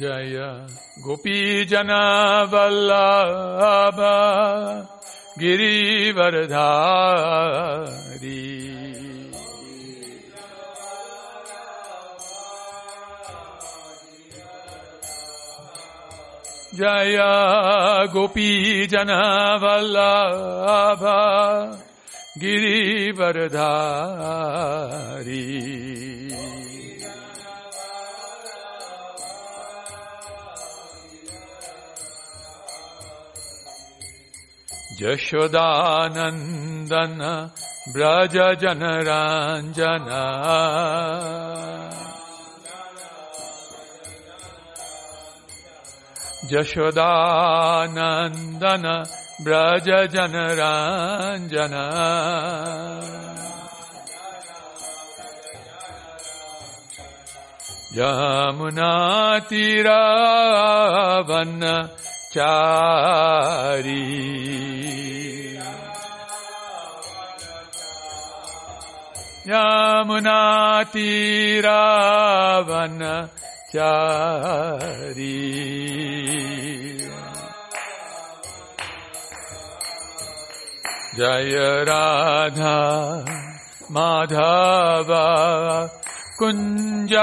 जय गोपीजना वल्लभ गिरिवरधारी। जय गोपीजना वल्लभ गिरिवरधारी। यशोदानन्दन व्रज जनराञ्जन यशोदानन्दन व्रज जनराञ्जन यमुनातिरावन् चारी यमुनातिरावन् चारी जय राधा माधव कुञ्ज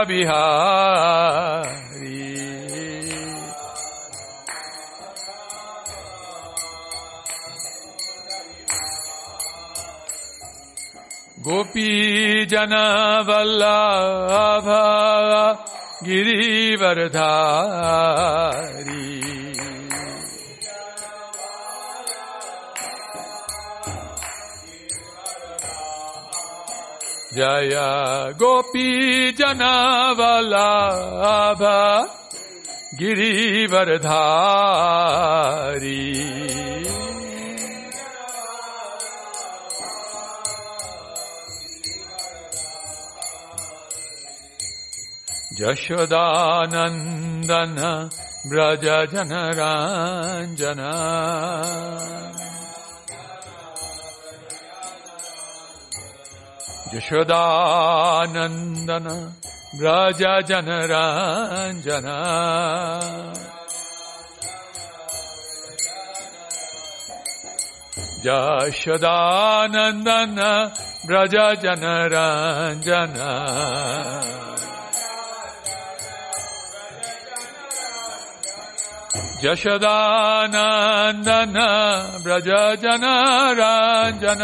गोपी जन वल्लभा गिरीवरधारी। जय गोपीजन वल्लभा गिरीवरधारी। यशोदानन्दन व्रज जनराञ्जन यशोदानन्दन व्रज जनराञ्जन यशोदानन्दन व्रज जनराञ्जन यशदानन्दन व्रज जनराञ्जन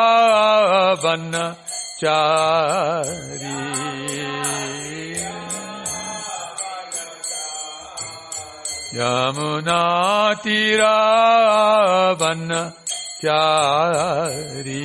यमुनातिरावन् चारी यमुनातिरावन् चारी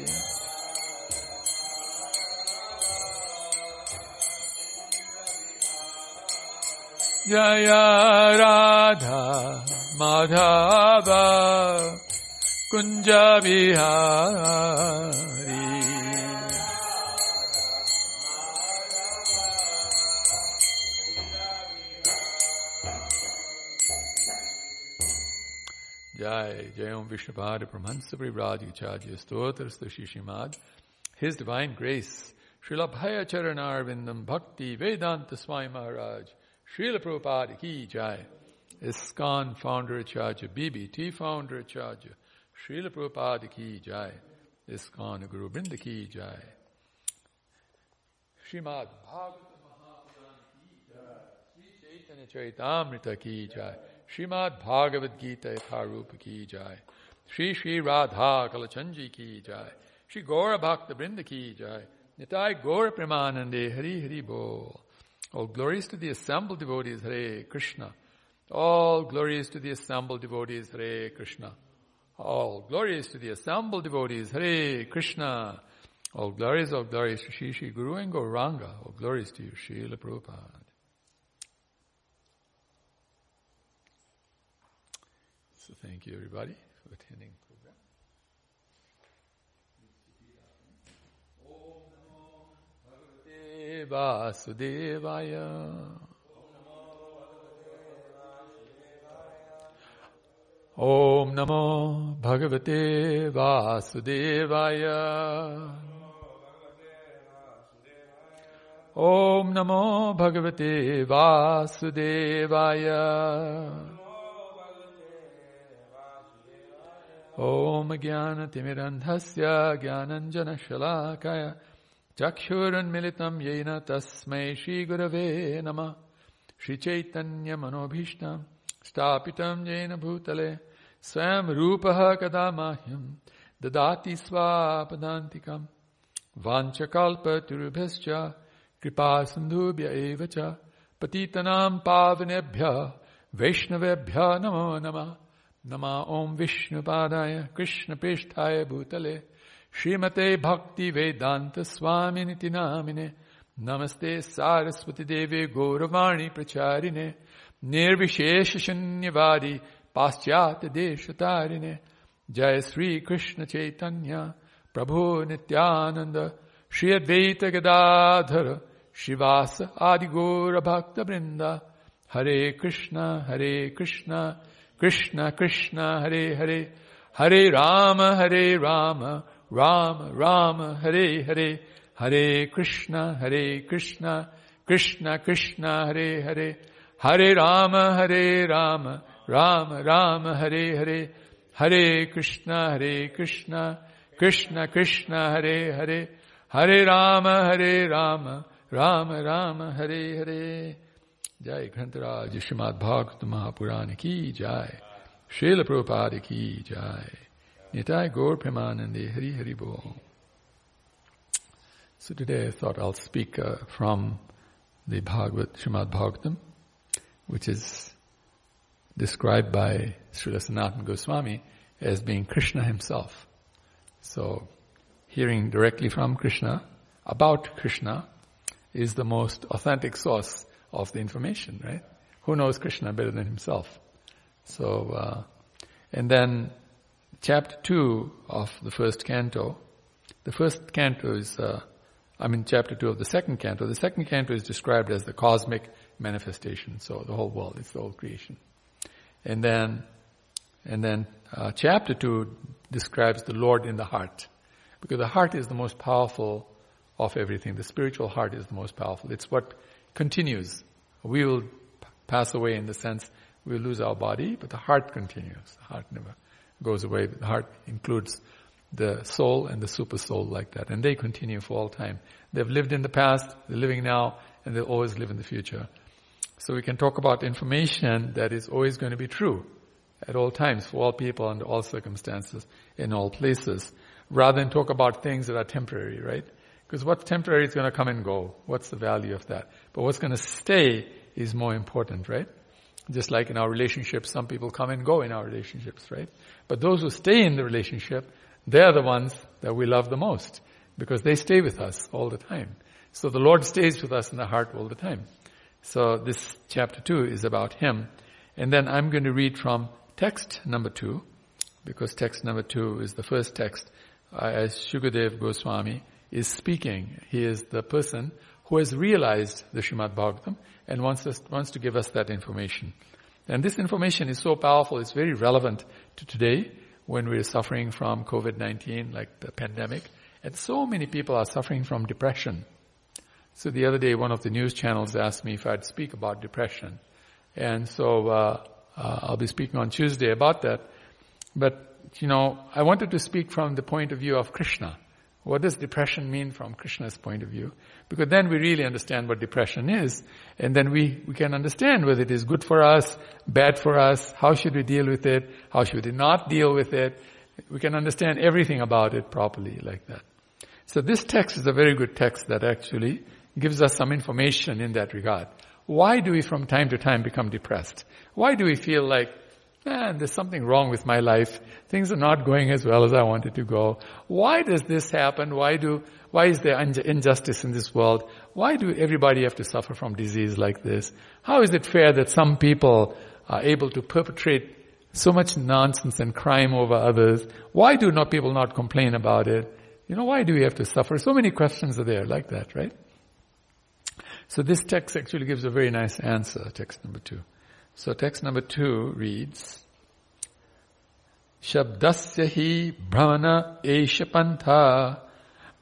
Jaya Radha Madhava Kunja Bihari Jai Jayam Vishnupada Brahmansa Vivrajacharya Stotra Shishimad His Divine Grace Srila Bhaya Charanarvindam Bhakti Vedanta Swami Maharaj Srila Prabhupada Ki Jai ISKCON founder Acharya, BBT founder Acharya, Srila Prabhupada ki jai, ISKCON Guru Brinda ki jai. Srimad Bhagavatam Mahapuran ki jai, Sri Chaitanya Charitamrita ki jai, Srimad Bhagavad Gita Yatharupa ki jai, Sri Sri Radha Kalachanji ki jai, Sri Gaura Bhakta Brinda ki jai, Nitai Gaura Premanande Hari Hari Bol. All glories to the assembled devotees, Hare Krishna. All glories to the assembled devotees, Hare Krishna. All glories to the assembled devotees, Hare Krishna. All glories, all glories to Shri Shri Guru and Gauranga. All glories to you, Srila Prabhupada. So thank you everybody for attending the program. Om Namo Bhagavate Vasudevaya. ॐ नमो भगवते वासुदेवाय ॐ नमो भगवते वासुदेवाय ॐ ज्ञानतिमिरन्धस्य ज्ञानञ्जनशलाकाय चक्षुरुन्मिलितं येन तस्मै श्रीगुरवे नमः श्रीचैतन्यमनोभीष्टम् स्थापितं येन भूतले स्वयं रूपः कदा माह्यं ददाति स्वापदान्तिकम् वाञ्छकल्पतरुभ्यश्च कृपा सिन्धुभ्य एव च पतितनां पावनेभ्यः वैष्णवेभ्यः नमो नमः नमः ॐ विष्णुपादाय कृष्णपेष्ठाय भूतले श्रीमते भक्तिवेदान्तस्वामिनिति नामिने नमस्ते सारस्वतीदेवे गौरवाणी प्रचारिणे निर्विशेष शून्यवादी पाश्चात्य देश तारिणे जय श्री कृष्ण चैतन्य प्रभु नित्यानंद श्री अद्वैत गदाधर शिवास आदि गौर भक्त वृंद हरे कृष्ण हरे कृष्ण कृष्ण कृष्ण हरे हरे हरे राम हरे राम राम राम, हरे हरे हरे कृष्ण हरे कृष्ण कृष्ण कृष्ण, हरे हरे हरे राम हरे राम राम राम, हरे हरे हरे कृष्ण हरे कृष्ण कृष्ण कृष्ण, हरे हरे हरे राम हरे राम राम राम, हरे हरे। जय घंटराज श्रीमद भागवत महापुराण की जय। शील प्रभुपाद की जय। Nitai Gaur Premanande Hari Hari Bo. So today I thought I'll speak uh, from the Bhagavat, Srimad Bhagavatam, which is described by Srila Sanatana Goswami as being Krishna himself. So hearing directly from Krishna about Krishna is the most authentic source of the information, right? Who knows Krishna better than himself? So, uh, and then chapter two of the first canto, the first canto is, uh, I mean chapter two of the second canto, the second canto is described as the cosmic manifestation, so the whole world, it's the whole creation. And then, and then uh, chapter two describes the Lord in the heart, because the heart is the most powerful of everything. The spiritual heart is the most powerful. It's what continues. We will pass away in the sense we lose our body, but the heart continues. The heart never goes away. The heart includes the soul and the super soul like that, and they continue for all time. They've lived in the past, they're living now, and they'll always live in the future. So we can talk about information that is always going to be true at all times for all people under all circumstances in all places, rather than talk about things that are temporary, right? Because what's temporary is going to come and go. What's the value of that? But what's going to stay is more important, right? Just like in our relationships, some people come and go in our relationships, right? But those who stay in the relationship, they're the ones that we love the most because they stay with us all the time. So the Lord stays with us in the heart all the time. So this chapter two is about Him. And then I'm going to read from text number two, because text number two is the first text uh, as Shukadev Goswami is speaking. He is the person who has realized the Srimad Bhagavatam and wants, us, wants to give us that information. And this information is so powerful, it's very relevant to today when we're suffering from COVID-19, like the pandemic. And so many people are suffering from depression. So the other day, one of the news channels asked me if I'd speak about depression. And so uh, Uh, I'll be speaking on Tuesday about that. But, you know, I wanted to speak from the point of view of Krishna. What does depression mean from Krishna's point of view? Because then we really understand what depression is, and then we, we can understand whether it is good for us, bad for us, how should we deal with it, how should we not deal with it. We can understand everything about it properly like that. So this text is a very good text that actually gives us some information in that regard. Why do we from time to time become depressed? Why do we feel like man, there's something wrong with my life. Things are not going as well as I wanted to go. Why does this happen? Why do, why is there injustice in this world? Why do everybody have to suffer from disease like this? How is it fair that some people are able to perpetrate so much nonsense and crime over others? Why do not people not complain about it? You know, why do we have to suffer? So many questions are there like that, right? So this text actually gives a very nice answer, text number two. So text number two reads, Shabdasya hi brahmana esha pantha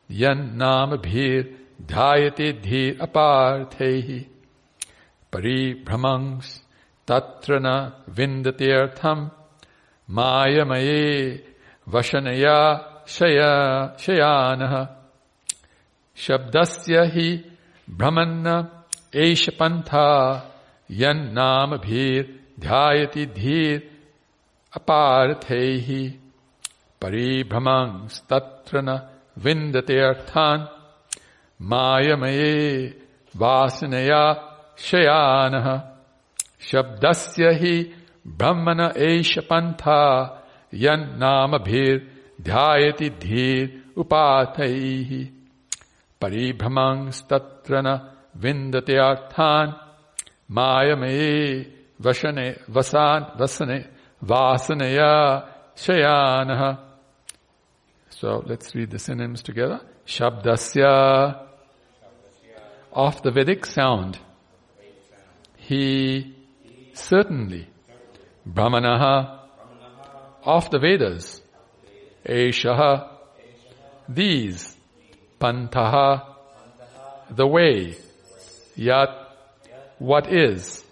yan nam bhir dhyate dhir aparthehi. Paribhramangs tatra na vindate artham maya maye vashanaya shaya shayanah Shabdasya hi brahmana यम भीर ध्याति धीर अपार्थे। ही परिभ्रम स्तत्र न विंदते अर्थान। मायमये वासनया शयान। शब्द से ही ब्रह्म न एष पंथा यम भीर ध्याति धीर उपाथ। ही परिभ्रम स्तत्र न विंदते अर्थान। Mayame Vashane Vasan Vasane Vasanaya Shayanaha. So let's read the synonyms together. Shabdasya of the Vedic sound. He certainly. Brahmanaha of the Vedas. Eshaha these. Pantaha the way. Yat what is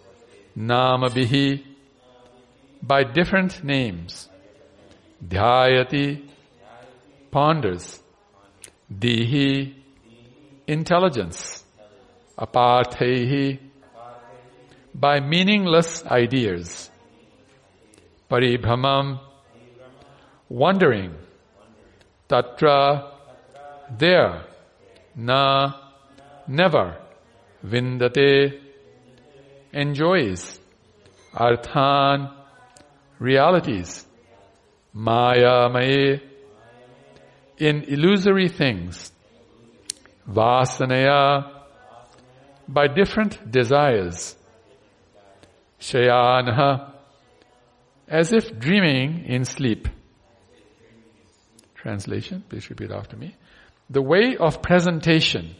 Namabihi by different names. Dhyayati ponders. Dihi intelligence. Aparthehi by meaningless ideas. Paribhamam wondering. Tatra there. Na never. Vindate enjoys. Arthan, realities. Maya maye, in illusory things. Vasanaya, by different desires. Shayanha, as if dreaming in sleep. Translation, please repeat after me. The way of presentation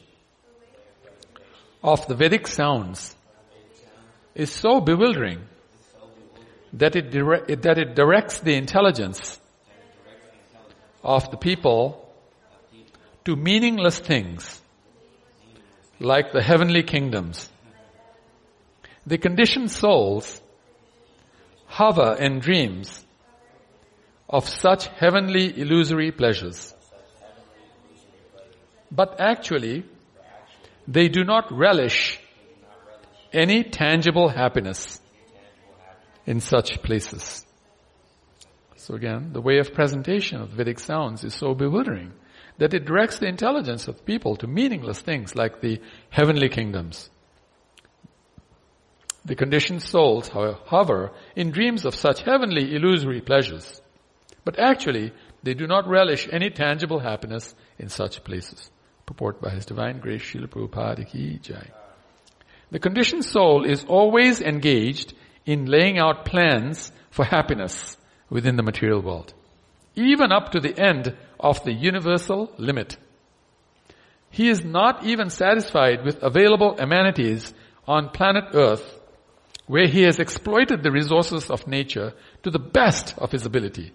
of the Vedic sounds is so bewildering that it, dire- that it directs the intelligence of the people to meaningless things like the heavenly kingdoms. The conditioned souls hover in dreams of such heavenly illusory pleasures. But actually, they do not relish any tangible happiness in such places. So again, the way of presentation of Vedic sounds is so bewildering that it directs the intelligence of people to meaningless things like the heavenly kingdoms. The conditioned souls hover in dreams of such heavenly illusory pleasures. But actually, they do not relish any tangible happiness in such places. Purport by His Divine Grace Srila Prabhupada Ki Jai. The conditioned soul is always engaged in laying out plans for happiness within the material world, even up to the end of the universal limit. He is not even satisfied with available amenities on planet Earth, where he has exploited the resources of nature to the best of his ability.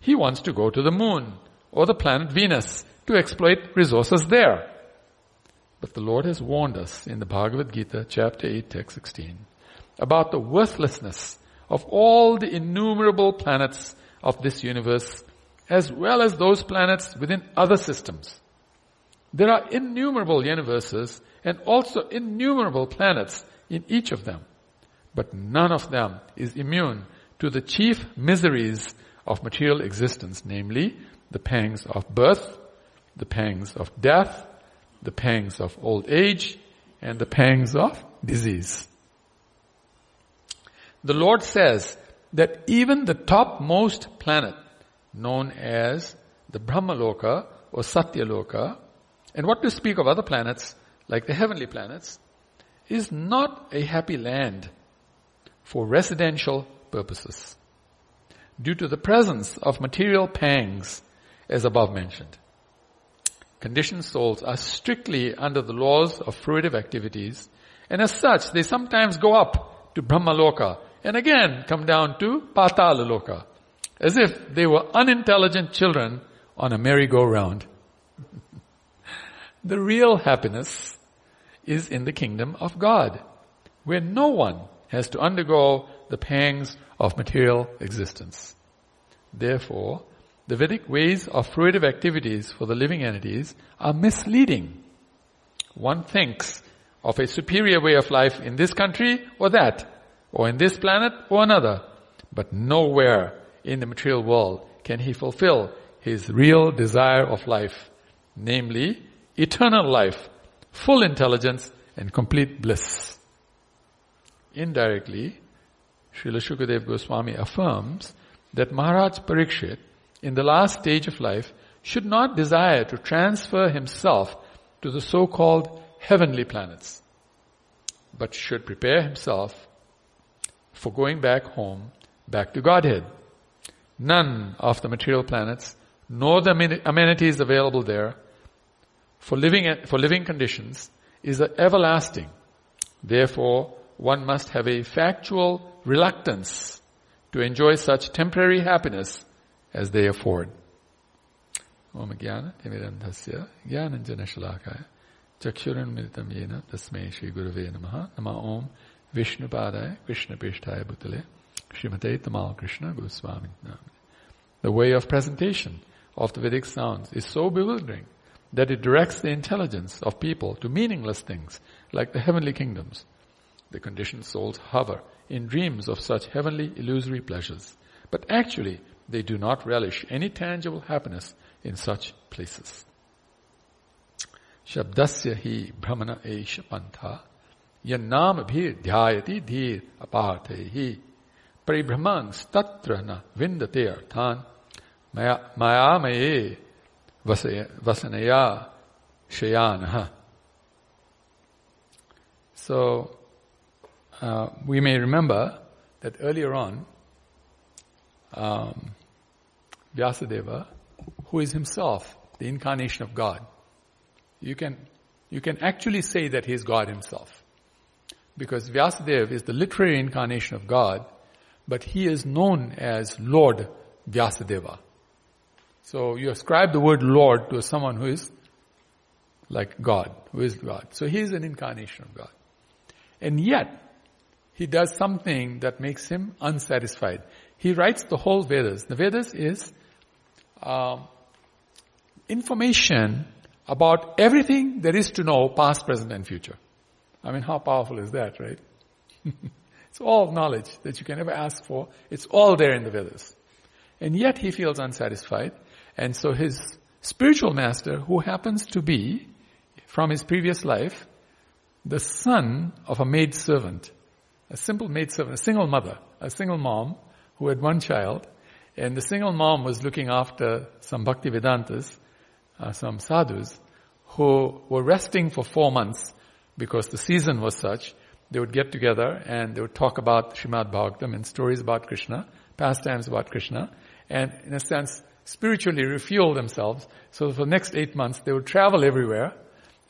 He wants to go to the moon or the planet Venus to exploit resources there. But the Lord has warned us in the Bhagavad Gita, chapter 8, text 16, about the worthlessness of all the innumerable planets of this universe, as well as those planets within other systems. There are innumerable universes and also innumerable planets in each of them, but none of them is immune to the chief miseries of material existence, namely the pangs of birth, the pangs of death, the pangs of old age, and the pangs of disease. The Lord says that even the topmost planet, known as the Brahmaloka or Satyaloka, and what to speak of other planets, like the heavenly planets, is not a happy land for residential purposes due to the presence of material pangs as above mentioned. Conditioned souls are strictly under the laws of fruitive activities and as such they sometimes go up to Brahmaloka and again come down to Patala Loka as if they were unintelligent children on a merry-go-round. the real happiness is in the kingdom of God where no one has to undergo the pangs of material existence. Therefore, the Vedic ways of fruitive activities for the living entities are misleading. One thinks of a superior way of life in this country or that, or in this planet or another, but nowhere in the material world can he fulfill his real desire of life, namely eternal life, full intelligence and complete bliss. Indirectly, Srila Shukadev Goswami affirms that Maharaj Parikshit, in the last stage of life, should not desire to transfer himself to the so-called heavenly planets, but should prepare himself for going back home, back to Godhead. None of the material planets, nor the amenities available there for living, for living conditions is everlasting. Therefore, one must have a factual reluctance to enjoy such temporary happiness as they afford. Om Jnana Timirandhasya Jnananjana Shalakaya Chakshuranmilitam Yena Tasmai Shri Gurave Namaha Nama Om Vishnu Padaya Krishna Pishtaya Bhutale Srimate Tamal Krishna Goswami The way of presentation of the Vedic sounds is so bewildering that it directs the intelligence of people to meaningless things like the heavenly kingdoms. The conditioned souls hover in dreams of such heavenly illusory pleasures. But actually, they do not relish any tangible happiness in such places. Shabdasya hi brahmana esha pantha yannam bhir dhyayati dhir apartehi परिभ्रमण तत्र न विन्दते अर्थान मायामये vasanaya shayana. So, uh, we may remember that earlier on, um, Vyasadeva, who is himself the incarnation of God, you can, you can actually say that he is God himself. Because Vyasadeva is the literary incarnation of God, but he is known as Lord Vyasadeva. So you ascribe the word Lord to someone who is like God, who is God. So he is an incarnation of God. And yet, he does something that makes him unsatisfied. He writes the whole Vedas. The Vedas is um, information about everything there is to know, past, present, and future. I mean, how powerful is that, right? it's all knowledge that you can ever ask for. It's all there in the Vedas. And yet he feels unsatisfied. And so his spiritual master, who happens to be, from his previous life, the son of a maid servant, a simple maid servant, a single mother, a single mom who had one child, and the single mom was looking after some bhakti vedantas, uh, some sadhus, who were resting for four months because the season was such. They would get together and they would talk about Srimad Bhagavatam and stories about Krishna, pastimes about Krishna, and in a sense, spiritually refuel themselves. So for the next eight months, they would travel everywhere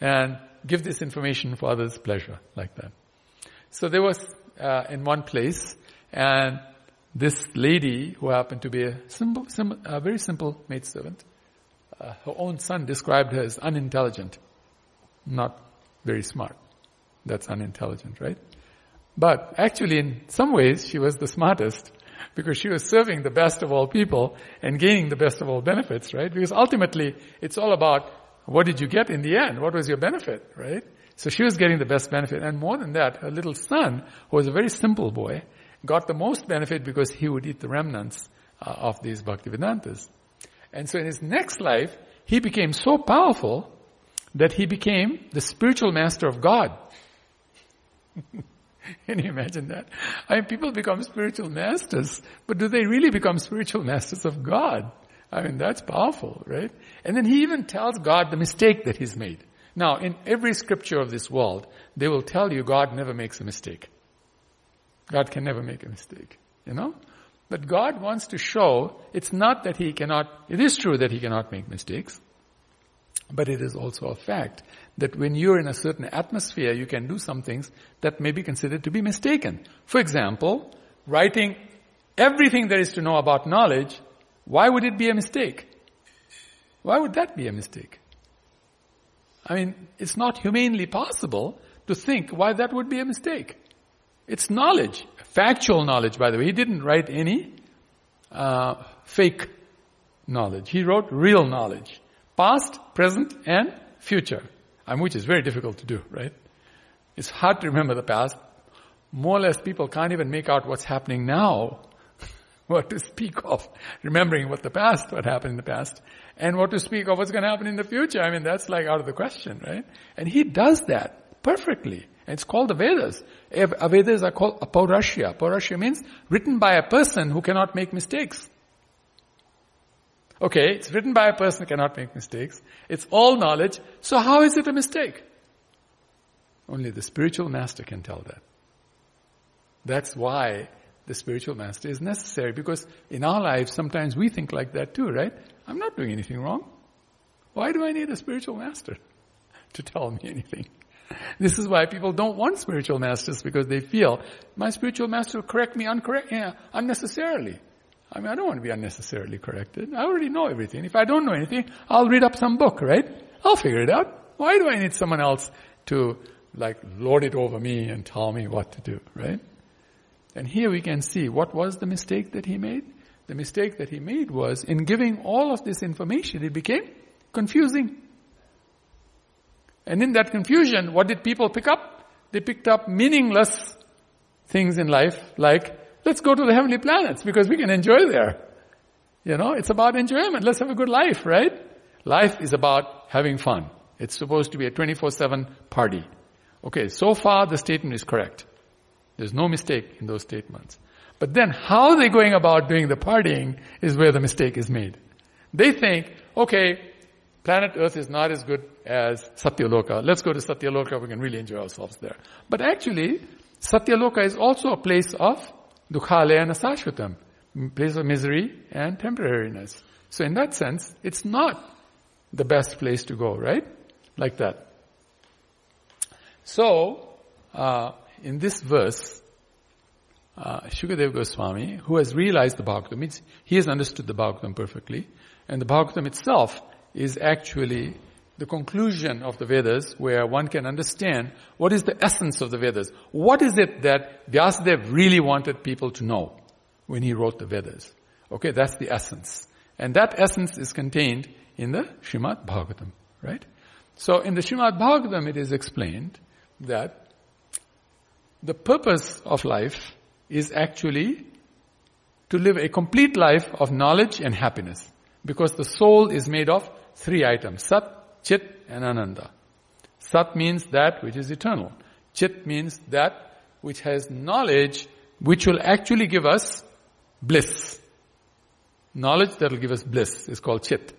and give this information for others' pleasure, like that. So they was uh, in one place, and this lady, who happened to be a simple, sim, a very simple maidservant, uh, her own son described her as unintelligent, not very smart. That's unintelligent, right? But actually in some ways she was the smartest because she was serving the best of all people and gaining the best of all benefits, right? Because ultimately it's all about what did you get in the end? What was your benefit, right? So she was getting the best benefit. And more than that, her little son, who was a very simple boy, got the most benefit because he would eat the remnants uh, of these Bhaktivedantas. And so in his next life, he became so powerful that he became the spiritual master of God. Can you imagine that? I mean, people become spiritual masters, but do they really become spiritual masters of God? I mean, that's powerful, right? And then he even tells God the mistake that he's made. Now, in every scripture of this world, they will tell you God never makes a mistake. God can never make a mistake, you know? But God wants to show it's not that he cannot, it is true that he cannot make mistakes, but it is also a fact that when you're in a certain atmosphere, you can do some things that may be considered to be mistaken. For example, writing everything there is to know about knowledge, why would it be a mistake? Why would that be a mistake? I mean, it's not humanly possible to think why that would be a mistake. It's knowledge, factual knowledge, by the way. He didn't write any uh, fake knowledge. He wrote real knowledge, past, present, and future. Mean, which is very difficult to do, right? It's hard to remember the past. More or less, people can't even make out what's happening now. what to speak of, remembering what the past, what happened in the past, and what to speak of what's going to happen in the future. I mean, that's like out of the question, right? And he does that perfectly. It's called the Vedas. A Vedas are called Apaurashya. Apaurashya means written by a person who cannot make mistakes. Okay, it's written by a person who cannot make mistakes. It's all knowledge. So how is it a mistake? Only the spiritual master can tell that. That's why the spiritual master is necessary because in our lives sometimes we think like that too, right? I'm not doing anything wrong. Why do I need a spiritual master to tell me anything? This is why people don't want spiritual masters because they feel my spiritual master will correct me uncorrect, yeah, unnecessarily. I mean, I don't want to be unnecessarily corrected. I already know everything. If I don't know anything, I'll read up some book, right? I'll figure it out. Why do I need someone else to like lord it over me and tell me what to do, right? And here we can see what was the mistake that he made? The mistake that he made was in giving all of this information, it became confusing. And in that confusion, what did people pick up? They picked up meaningless things in life, like, let's go to the heavenly planets because we can enjoy there. You know, it's about enjoyment. Let's have a good life, right? Life is about having fun. It's supposed to be a 24-7 party. Okay, so far the statement is correct. There's no mistake in those statements. But then how they're going about doing the partying is where the mistake is made. They think, okay, planet Earth is not as good as Satyaloka. Let's go to Satyaloka, we can really enjoy ourselves there. But actually, Satyaloka is also a place of dukhalaya nasashvatam, place of misery and temporariness. So in that sense, it's not the best place to go, right? Like that. So, uh, in this verse, uh, Shukadev Goswami, who has realized the Bhagavatam, means he has understood the Bhagavatam perfectly, and the Bhagavatam itself is actually the conclusion of the Vedas where one can understand what is the essence of the Vedas. What is it that Vyasadeva really wanted people to know when he wrote the Vedas? Okay, that's the essence. And that essence is contained in the Srimad Bhagavatam, right? So in the Srimad Bhagavatam it is explained that the purpose of life is actually to live a complete life of knowledge and happiness. Because the soul is made of three items. Sat, Chit and Ananda. Sat means that which is eternal. Chit means that which has knowledge which will actually give us bliss. Knowledge that will give us bliss is called Chit.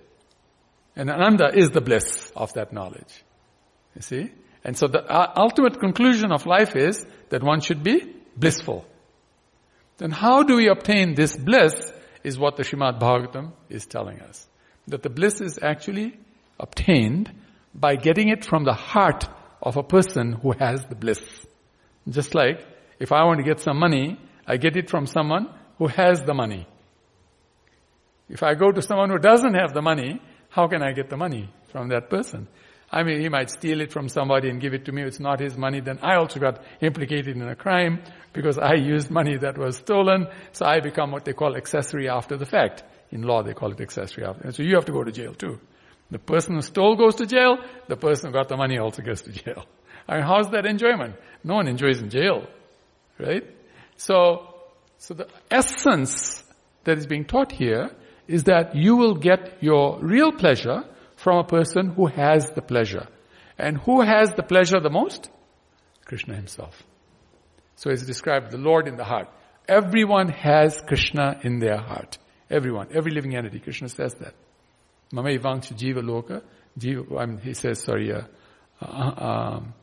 And Ananda is the bliss of that knowledge. You see? And so the uh, ultimate conclusion of life is that one should be blissful. Then how do we obtain this bliss is what the Srimad Bhagavatam is telling us. That the bliss is actually obtained by getting it from the heart of a person who has the bliss. Just like if I want to get some money, I get it from someone who has the money. If I go to someone who doesn't have the money, how can I get the money from that person? I mean, he might steal it from somebody and give it to me. It's not his money. Then I also got implicated in a crime because I used money that was stolen. So I become what they call accessory after the fact. In law, they call it accessory after. So you have to go to jail too. The person who stole goes to jail. The person who got the money also goes to jail. I mean, how's that enjoyment? No one enjoys in jail, right? So, so the essence that is being taught here is that you will get your real pleasure from a person who has the pleasure. And who has the pleasure the most? Krishna himself. So it's described the Lord in the heart. Everyone has Krishna in their heart. Everyone, every living entity. Krishna says that. Mama Ivangsha Jiva Loka. Jiva, I mean, he says, sorry, uh, uh, um,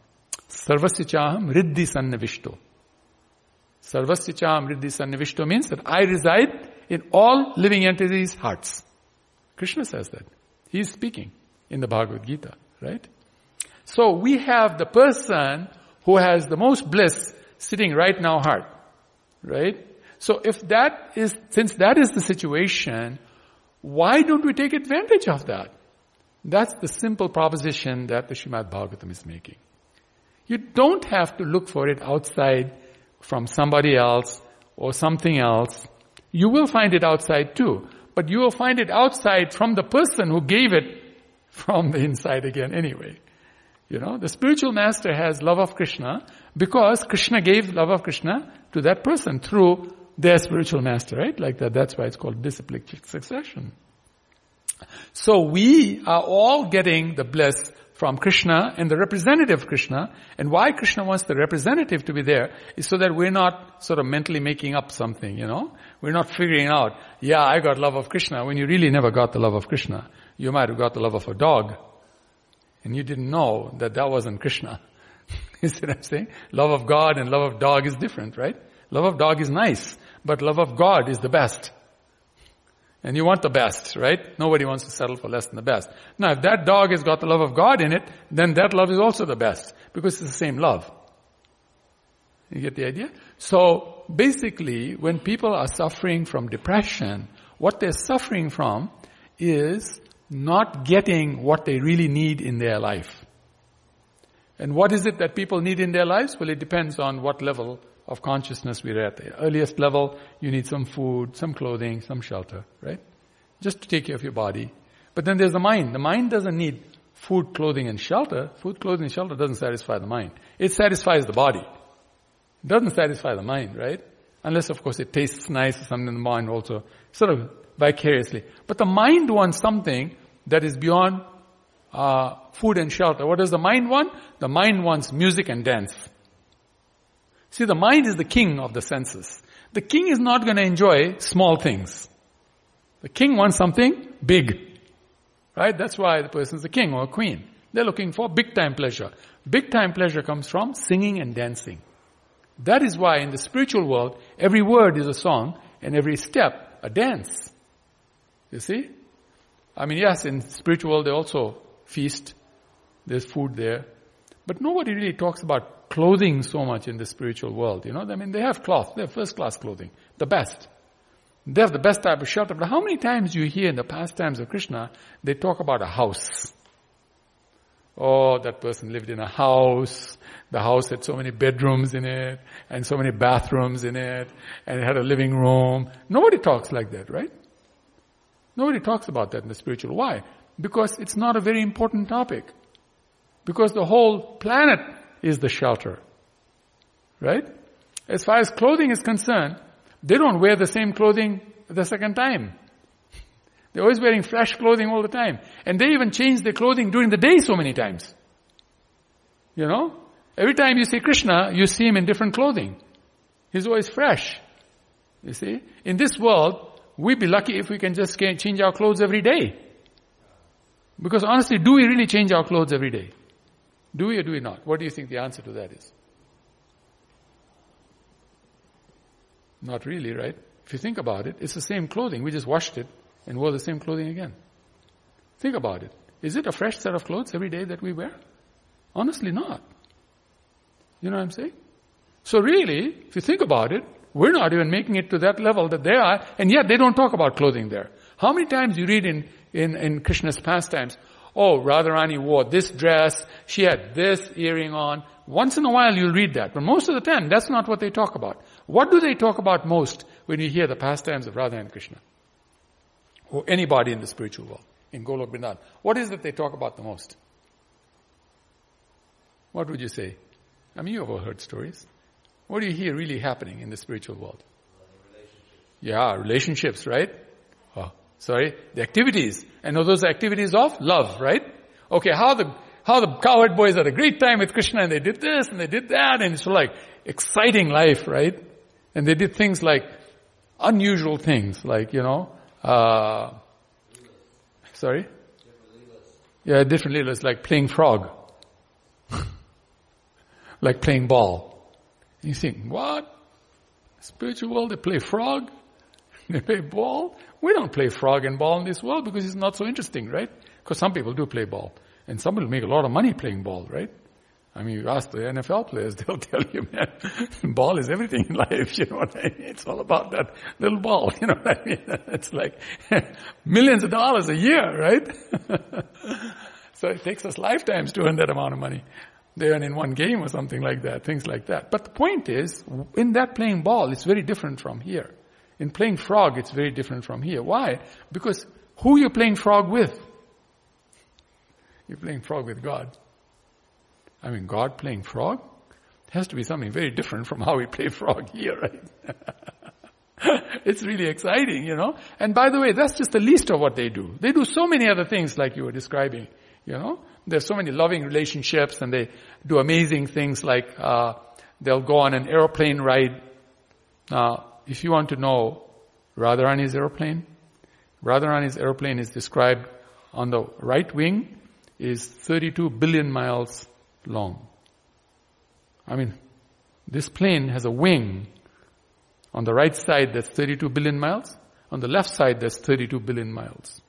Sarvasya Chaham Riddhi Sannavishto. Sarvasya Chaham Riddhi Sannavishto means that I reside in all living entities' hearts. Krishna says that. He is speaking in the Bhagavad Gita, right? So we have the person who has the most bliss sitting right our heart, right? So if that is, since that is the situation, why don't we take advantage of that? That's the simple proposition that the Srimad Bhagavatam is making. You don't have to look for it outside from somebody else or something else. You will find it outside too, but you will find it outside from the person who gave it from the inside again anyway. You know, the spiritual master has love of Krishna because Krishna gave love of Krishna to that person through their spiritual master, right? Like that. That's why it's called disciplic succession. So we are all getting the bliss from Krishna and the representative Krishna. And why Krishna wants the representative to be there is so that we're not sort of mentally making up something, you know? We're not figuring out, yeah, I got love of Krishna when you really never got the love of Krishna. You might have got the love of a dog. And you didn't know that that wasn't Krishna. you see what I'm saying? Love of God and love of dog is different, right? Love of dog is nice, but love of God is the best. And you want the best, right? Nobody wants to settle for less than the best. Now, if that dog has got the love of God in it, then that love is also the best, because it's the same love. You get the idea? So, basically, when people are suffering from depression, what they're suffering from is not getting what they really need in their life. And what is it that people need in their lives? Well, it depends on what level of consciousness we're at. The earliest level, you need some food, some clothing, some shelter, right? Just to take care of your body. But then there's the mind. The mind doesn't need food, clothing, and shelter. Food, clothing, and shelter doesn't satisfy the mind. It satisfies the body. It doesn't satisfy the mind, right? Unless, of course, it tastes nice or something in the mind also, sort of vicariously. But the mind wants something that is beyond uh, food and shelter. What does the mind want? The mind wants music and dance. See, the mind is the king of the senses. The king is not going to enjoy small things. The king wants something big. Right? That's why the person is the king or a queen. They're looking for big time pleasure. Big time pleasure comes from singing and dancing. That is why in the spiritual world, every word is a song and every step a dance. You see? I mean, yes, in spiritual world they also feast. There's food there. But nobody really talks about clothing so much in the spiritual world. You know, I mean, they have cloth. They have first class clothing. The best. They have the best type of shelter. But how many times you hear in the pastimes of Krishna, they talk about a house. Oh, that person lived in a house. The house had so many bedrooms in it, and so many bathrooms in it, and it had a living room. Nobody talks like that, right? Nobody talks about that in the spiritual. Why? Because it's not a very important topic. Because the whole planet is the shelter. Right? As far as clothing is concerned, they don't wear the same clothing the second time. They're always wearing fresh clothing all the time. And they even change their clothing during the day so many times. You know? Every time you see Krishna, you see him in different clothing. He's always fresh. You see? In this world, we'd be lucky if we can just change our clothes every day. Because honestly, do we really change our clothes every day? Do we or do we not? What do you think the answer to that is? Not really, right? If you think about it, it's the same clothing. We just washed it and wore the same clothing again. Think about it. Is it a fresh set of clothes every day that we wear? Honestly, not. You know what I'm saying? So really, if you think about it, we're not even making it to that level that they are, and yet they don't talk about clothing there. How many times you read in, in, in Krishna's pastimes, Oh, Radharani wore this dress, she had this earring on. Once in a while you'll read that, but most of the time that's not what they talk about. What do they talk about most when you hear the pastimes of Radha and Krishna? Or anybody in the spiritual world, in Golok Vrindavan. What is it they talk about the most? What would you say? I mean, you've all heard stories. What do you hear really happening in the spiritual world? Uh, yeah, relationships, right? Sorry, the activities. And are those activities of love, right? Okay, how the how the cowherd boys had a great time with Krishna and they did this and they did that and it's like exciting life, right? And they did things like unusual things, like you know, uh, sorry, yeah, different leelas, like playing frog, like playing ball. You think, what? Spiritual world, they play frog? They play ball? We don't play frog and ball in this world because it's not so interesting, right? Because some people do play ball. And some people make a lot of money playing ball, right? I mean, you ask the NFL players, they'll tell you, man, ball is everything in life, you know what I mean? It's all about that little ball, you know what I mean? It's like millions of dollars a year, right? so it takes us lifetimes to earn that amount of money. They earn in one game or something like that, things like that. But the point is, in that playing ball, it's very different from here. In playing frog, it's very different from here. Why? Because who you're playing frog with? You're playing frog with God. I mean, God playing frog has to be something very different from how we play frog here, right? it's really exciting, you know. And by the way, that's just the least of what they do. They do so many other things like you were describing, you know. There's so many loving relationships and they do amazing things like, uh, they'll go on an aeroplane ride. Now, if you want to know Radharani's airplane, Radharani's airplane is described on the right wing is 32 billion miles long. I mean, this plane has a wing on the right side that's 32 billion miles, on the left side that's 32 billion miles.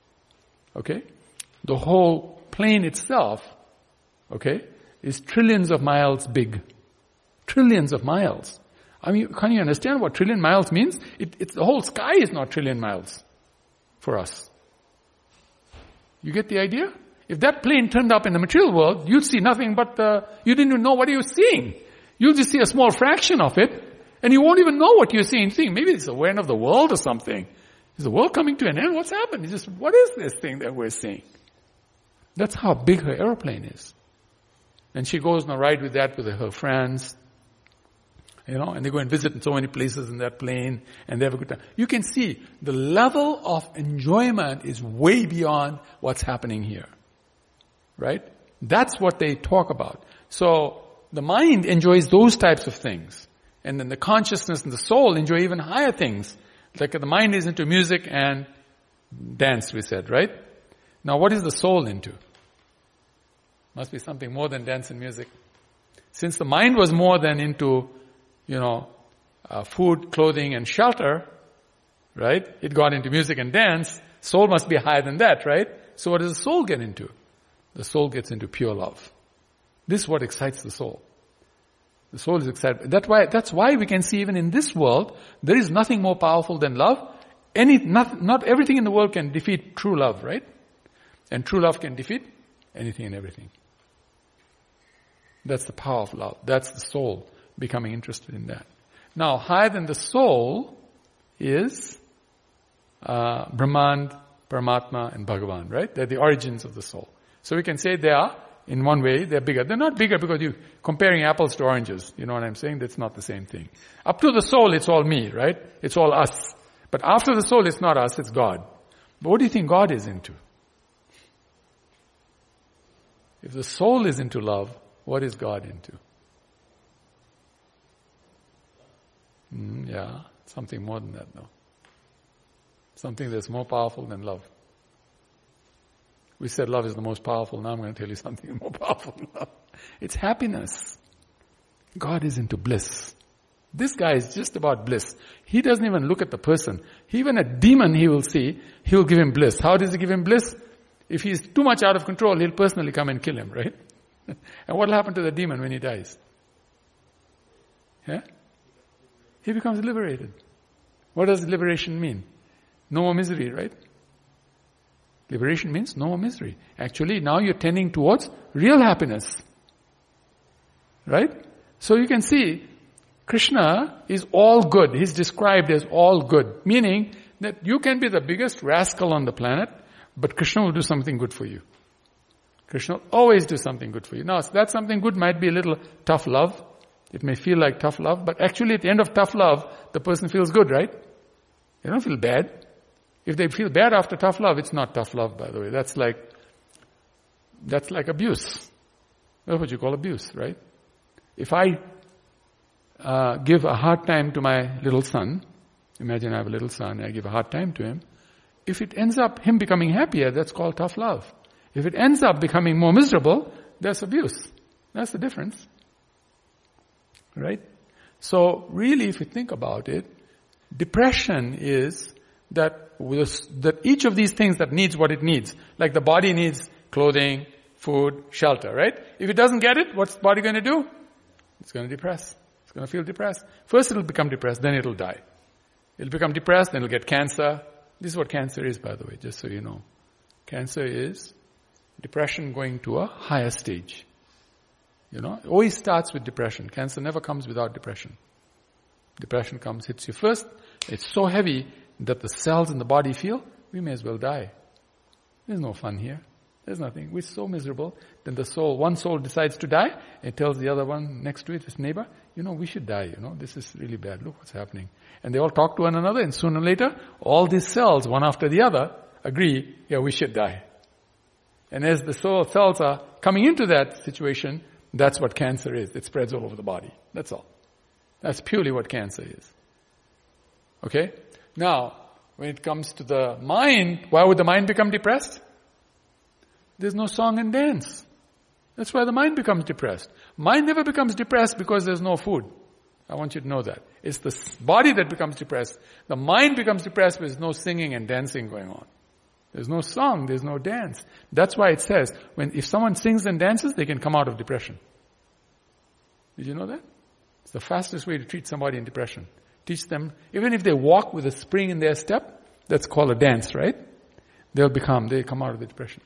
Okay? The whole plane itself, okay, is trillions of miles big. Trillions of miles. I mean, can you understand what trillion miles means? It, it's, the whole sky is not trillion miles for us. You get the idea? If that plane turned up in the material world, you'd see nothing but the, you didn't even know what you're seeing. You'll just see a small fraction of it, and you won't even know what you're seeing. Think maybe it's the end of the world or something. Is the world coming to an end? What's happened? It's just, what is this thing that we're seeing? That's how big her airplane is. And she goes on a ride with that with her friends. You know, and they go and visit in so many places in that plane and they have a good time. You can see the level of enjoyment is way beyond what's happening here. Right? That's what they talk about. So the mind enjoys those types of things. And then the consciousness and the soul enjoy even higher things. Like the mind is into music and dance, we said, right? Now what is the soul into? Must be something more than dance and music. Since the mind was more than into you know, uh, food, clothing, and shelter, right? It got into music and dance. Soul must be higher than that, right? So what does the soul get into? The soul gets into pure love. This is what excites the soul. The soul is excited. That's why, that's why we can see even in this world, there is nothing more powerful than love. Any, not, not everything in the world can defeat true love, right? And true love can defeat anything and everything. That's the power of love. That's the soul becoming interested in that. Now, higher than the soul is uh, Brahman, Paramatma, and Bhagavan, right? They're the origins of the soul. So we can say they are, in one way, they're bigger. They're not bigger because you're comparing apples to oranges. You know what I'm saying? That's not the same thing. Up to the soul, it's all me, right? It's all us. But after the soul, it's not us, it's God. But what do you think God is into? If the soul is into love, what is God into? Mm, yeah, something more than that, no. Something that's more powerful than love. We said love is the most powerful. Now I'm going to tell you something more powerful than love. It's happiness. God is into bliss. This guy is just about bliss. He doesn't even look at the person. Even a demon he will see, he will give him bliss. How does he give him bliss? If he's too much out of control, he'll personally come and kill him, right? and what will happen to the demon when he dies? Yeah? He becomes liberated. What does liberation mean? No more misery, right? Liberation means no more misery. Actually, now you're tending towards real happiness. Right? So you can see, Krishna is all good. He's described as all good. Meaning that you can be the biggest rascal on the planet, but Krishna will do something good for you. Krishna will always do something good for you. Now, that something good might be a little tough love. It may feel like tough love, but actually at the end of tough love, the person feels good, right? They don't feel bad. If they feel bad after tough love, it's not tough love, by the way. That's like, that's like abuse. That's what you call abuse, right? If I uh, give a hard time to my little son, imagine I have a little son, I give a hard time to him. If it ends up him becoming happier, that's called tough love. If it ends up becoming more miserable, that's abuse. That's the difference. Right? So really, if you think about it, depression is that that each of these things that needs what it needs, like the body needs clothing, food, shelter, right? If it doesn't get it, what's the body going to do? It's going to depress. It's going to feel depressed. First it'll become depressed, then it'll die. It'll become depressed, then it'll get cancer. This is what cancer is, by the way, just so you know. Cancer is depression going to a higher stage. You know, it always starts with depression. Cancer never comes without depression. Depression comes, hits you first. It's so heavy that the cells in the body feel, we may as well die. There's no fun here. There's nothing. We're so miserable. Then the soul, one soul decides to die, it tells the other one next to it, its neighbor, you know, we should die, you know, this is really bad. Look what's happening. And they all talk to one another, and sooner or later, all these cells, one after the other, agree, yeah, we should die. And as the soul cells are coming into that situation, that's what cancer is. It spreads all over the body. That's all. That's purely what cancer is. Okay? Now, when it comes to the mind, why would the mind become depressed? There's no song and dance. That's why the mind becomes depressed. Mind never becomes depressed because there's no food. I want you to know that. It's the body that becomes depressed. The mind becomes depressed because there's no singing and dancing going on. There's no song, there's no dance. That's why it says, when, if someone sings and dances, they can come out of depression. Did you know that? It's the fastest way to treat somebody in depression. Teach them, even if they walk with a spring in their step, that's called a dance, right? They'll become, they come out of the depression.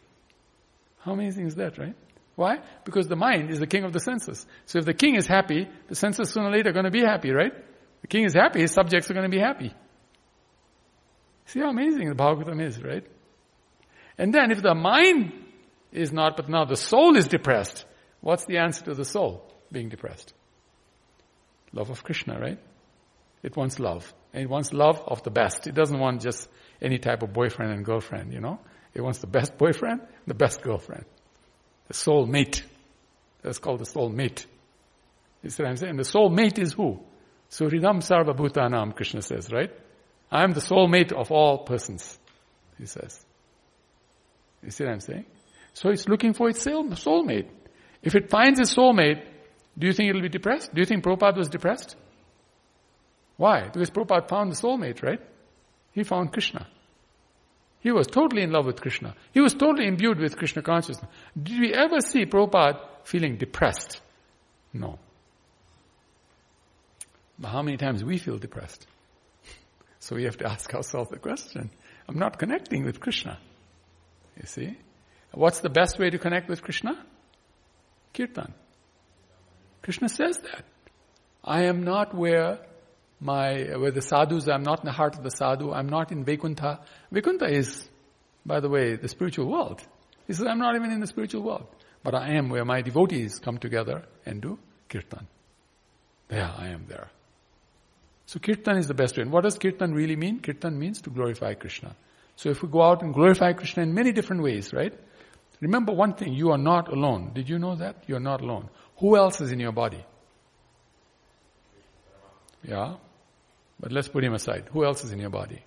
How amazing is that, right? Why? Because the mind is the king of the senses. So if the king is happy, the senses sooner or later are going to be happy, right? The king is happy, his subjects are going to be happy. See how amazing the Bhagavatam is, right? And then if the mind is not, but now the soul is depressed, what's the answer to the soul being depressed? Love of Krishna, right? It wants love. And it wants love of the best. It doesn't want just any type of boyfriend and girlfriend, you know? It wants the best boyfriend, the best girlfriend. The soul mate. That's called the soul mate. You see what I'm saying? And the soul mate is who? Suhridam Sarva Bhutanam, Krishna says, right? I am the soul mate of all persons, he says. You see what I'm saying? So it's looking for its soulmate. If it finds its soulmate, do you think it'll be depressed? Do you think Prabhupada was depressed? Why? Because Prabhupada found the soulmate, right? He found Krishna. He was totally in love with Krishna. He was totally imbued with Krishna consciousness. Did we ever see Prabhupada feeling depressed? No. But how many times we feel depressed? So we have to ask ourselves the question. I'm not connecting with Krishna. You see? What's the best way to connect with Krishna? Kirtan. Krishna says that. I am not where my, where the sadhus, I'm not in the heart of the sadhu, I'm not in Vaikuntha. Vaikuntha is, by the way, the spiritual world. He says, I'm not even in the spiritual world. But I am where my devotees come together and do kirtan. There, I am there. So kirtan is the best way. And what does kirtan really mean? Kirtan means to glorify Krishna. So if we go out and glorify Krishna in many different ways, right? Remember one thing, you are not alone. Did you know that? You are not alone. Who else is in your body? Yeah. But let's put him aside. Who else is in your body?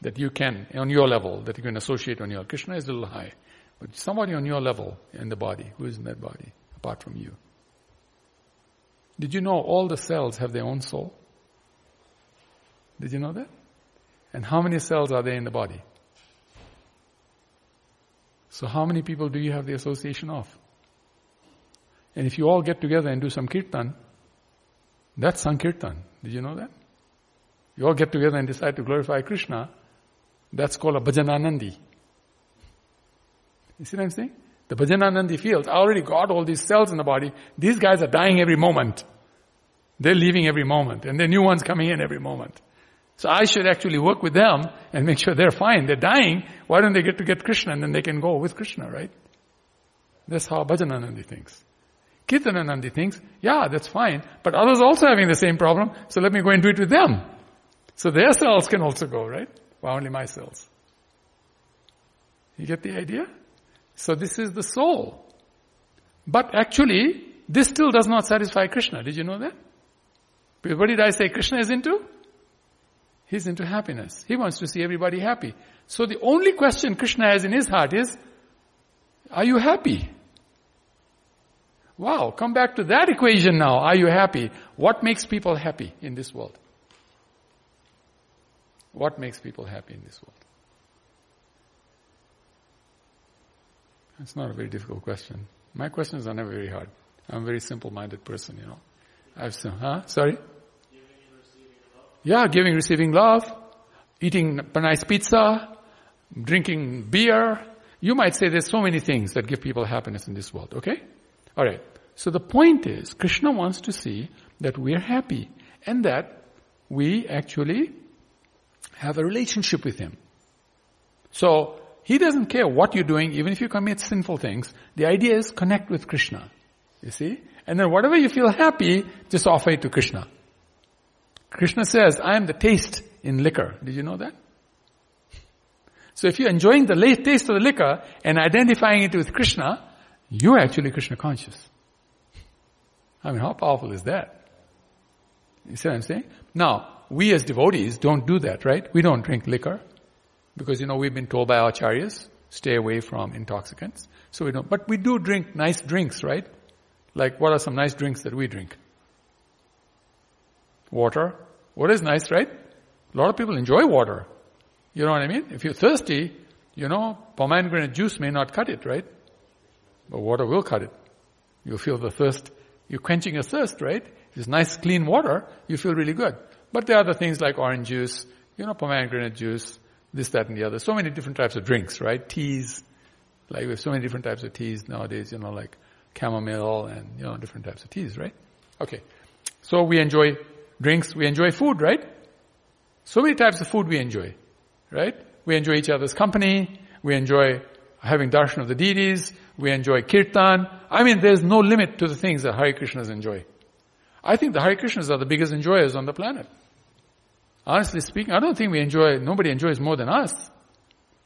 That you can, on your level, that you can associate on your, Krishna is a little high. But somebody on your level in the body, who is in that body, apart from you. Did you know all the cells have their own soul? Did you know that? And how many cells are there in the body? So how many people do you have the association of? And if you all get together and do some kirtan, that's Sankirtan. Did you know that? You all get together and decide to glorify Krishna. That's called a bhajananandi. You see what I'm saying? The Bhajananandi feels, I already got all these cells in the body. These guys are dying every moment. They're leaving every moment. And the new ones coming in every moment. So I should actually work with them and make sure they're fine. They're dying. Why don't they get to get Krishna and then they can go with Krishna, right? That's how Bhajananandi thinks. Kirtananandi thinks, yeah, that's fine, but others also having the same problem, so let me go and do it with them. So their cells can also go, right? Why only my cells? You get the idea? So this is the soul. But actually, this still does not satisfy Krishna. Did you know that? Because what did I say Krishna is into? He's into happiness. He wants to see everybody happy. So the only question Krishna has in his heart is, are you happy? Wow, come back to that equation now. Are you happy? What makes people happy in this world? What makes people happy in this world? It's not a very difficult question. My questions are never very hard. I'm a very simple-minded person, you know. I've, huh? Sorry? Yeah, giving, receiving love, eating nice pizza, drinking beer. You might say there's so many things that give people happiness in this world, okay? Alright. So the point is, Krishna wants to see that we're happy and that we actually have a relationship with Him. So, He doesn't care what you're doing, even if you commit sinful things. The idea is connect with Krishna. You see? And then whatever you feel happy, just offer it to Krishna. Krishna says, I am the taste in liquor. Did you know that? So if you're enjoying the taste of the liquor and identifying it with Krishna, you're actually Krishna conscious. I mean, how powerful is that? You see what I'm saying? Now, we as devotees don't do that, right? We don't drink liquor. Because, you know, we've been told by our acharyas, stay away from intoxicants. So we don't, but we do drink nice drinks, right? Like, what are some nice drinks that we drink? Water. Water is nice, right? A lot of people enjoy water. You know what I mean? If you're thirsty, you know, pomegranate juice may not cut it, right? But water will cut it. You'll feel the thirst. You're quenching your thirst, right? If it's nice, clean water, you feel really good. But there are other things like orange juice, you know, pomegranate juice, this, that, and the other. So many different types of drinks, right? Teas. Like we have so many different types of teas nowadays, you know, like chamomile and, you know, different types of teas, right? Okay. So we enjoy drinks, we enjoy food, right? So many types of food we enjoy, right? We enjoy each other's company, we enjoy having darshan of the deities, we enjoy kirtan. I mean, there's no limit to the things that Hare Krishnas enjoy. I think the Hare Krishnas are the biggest enjoyers on the planet. Honestly speaking, I don't think we enjoy, nobody enjoys more than us.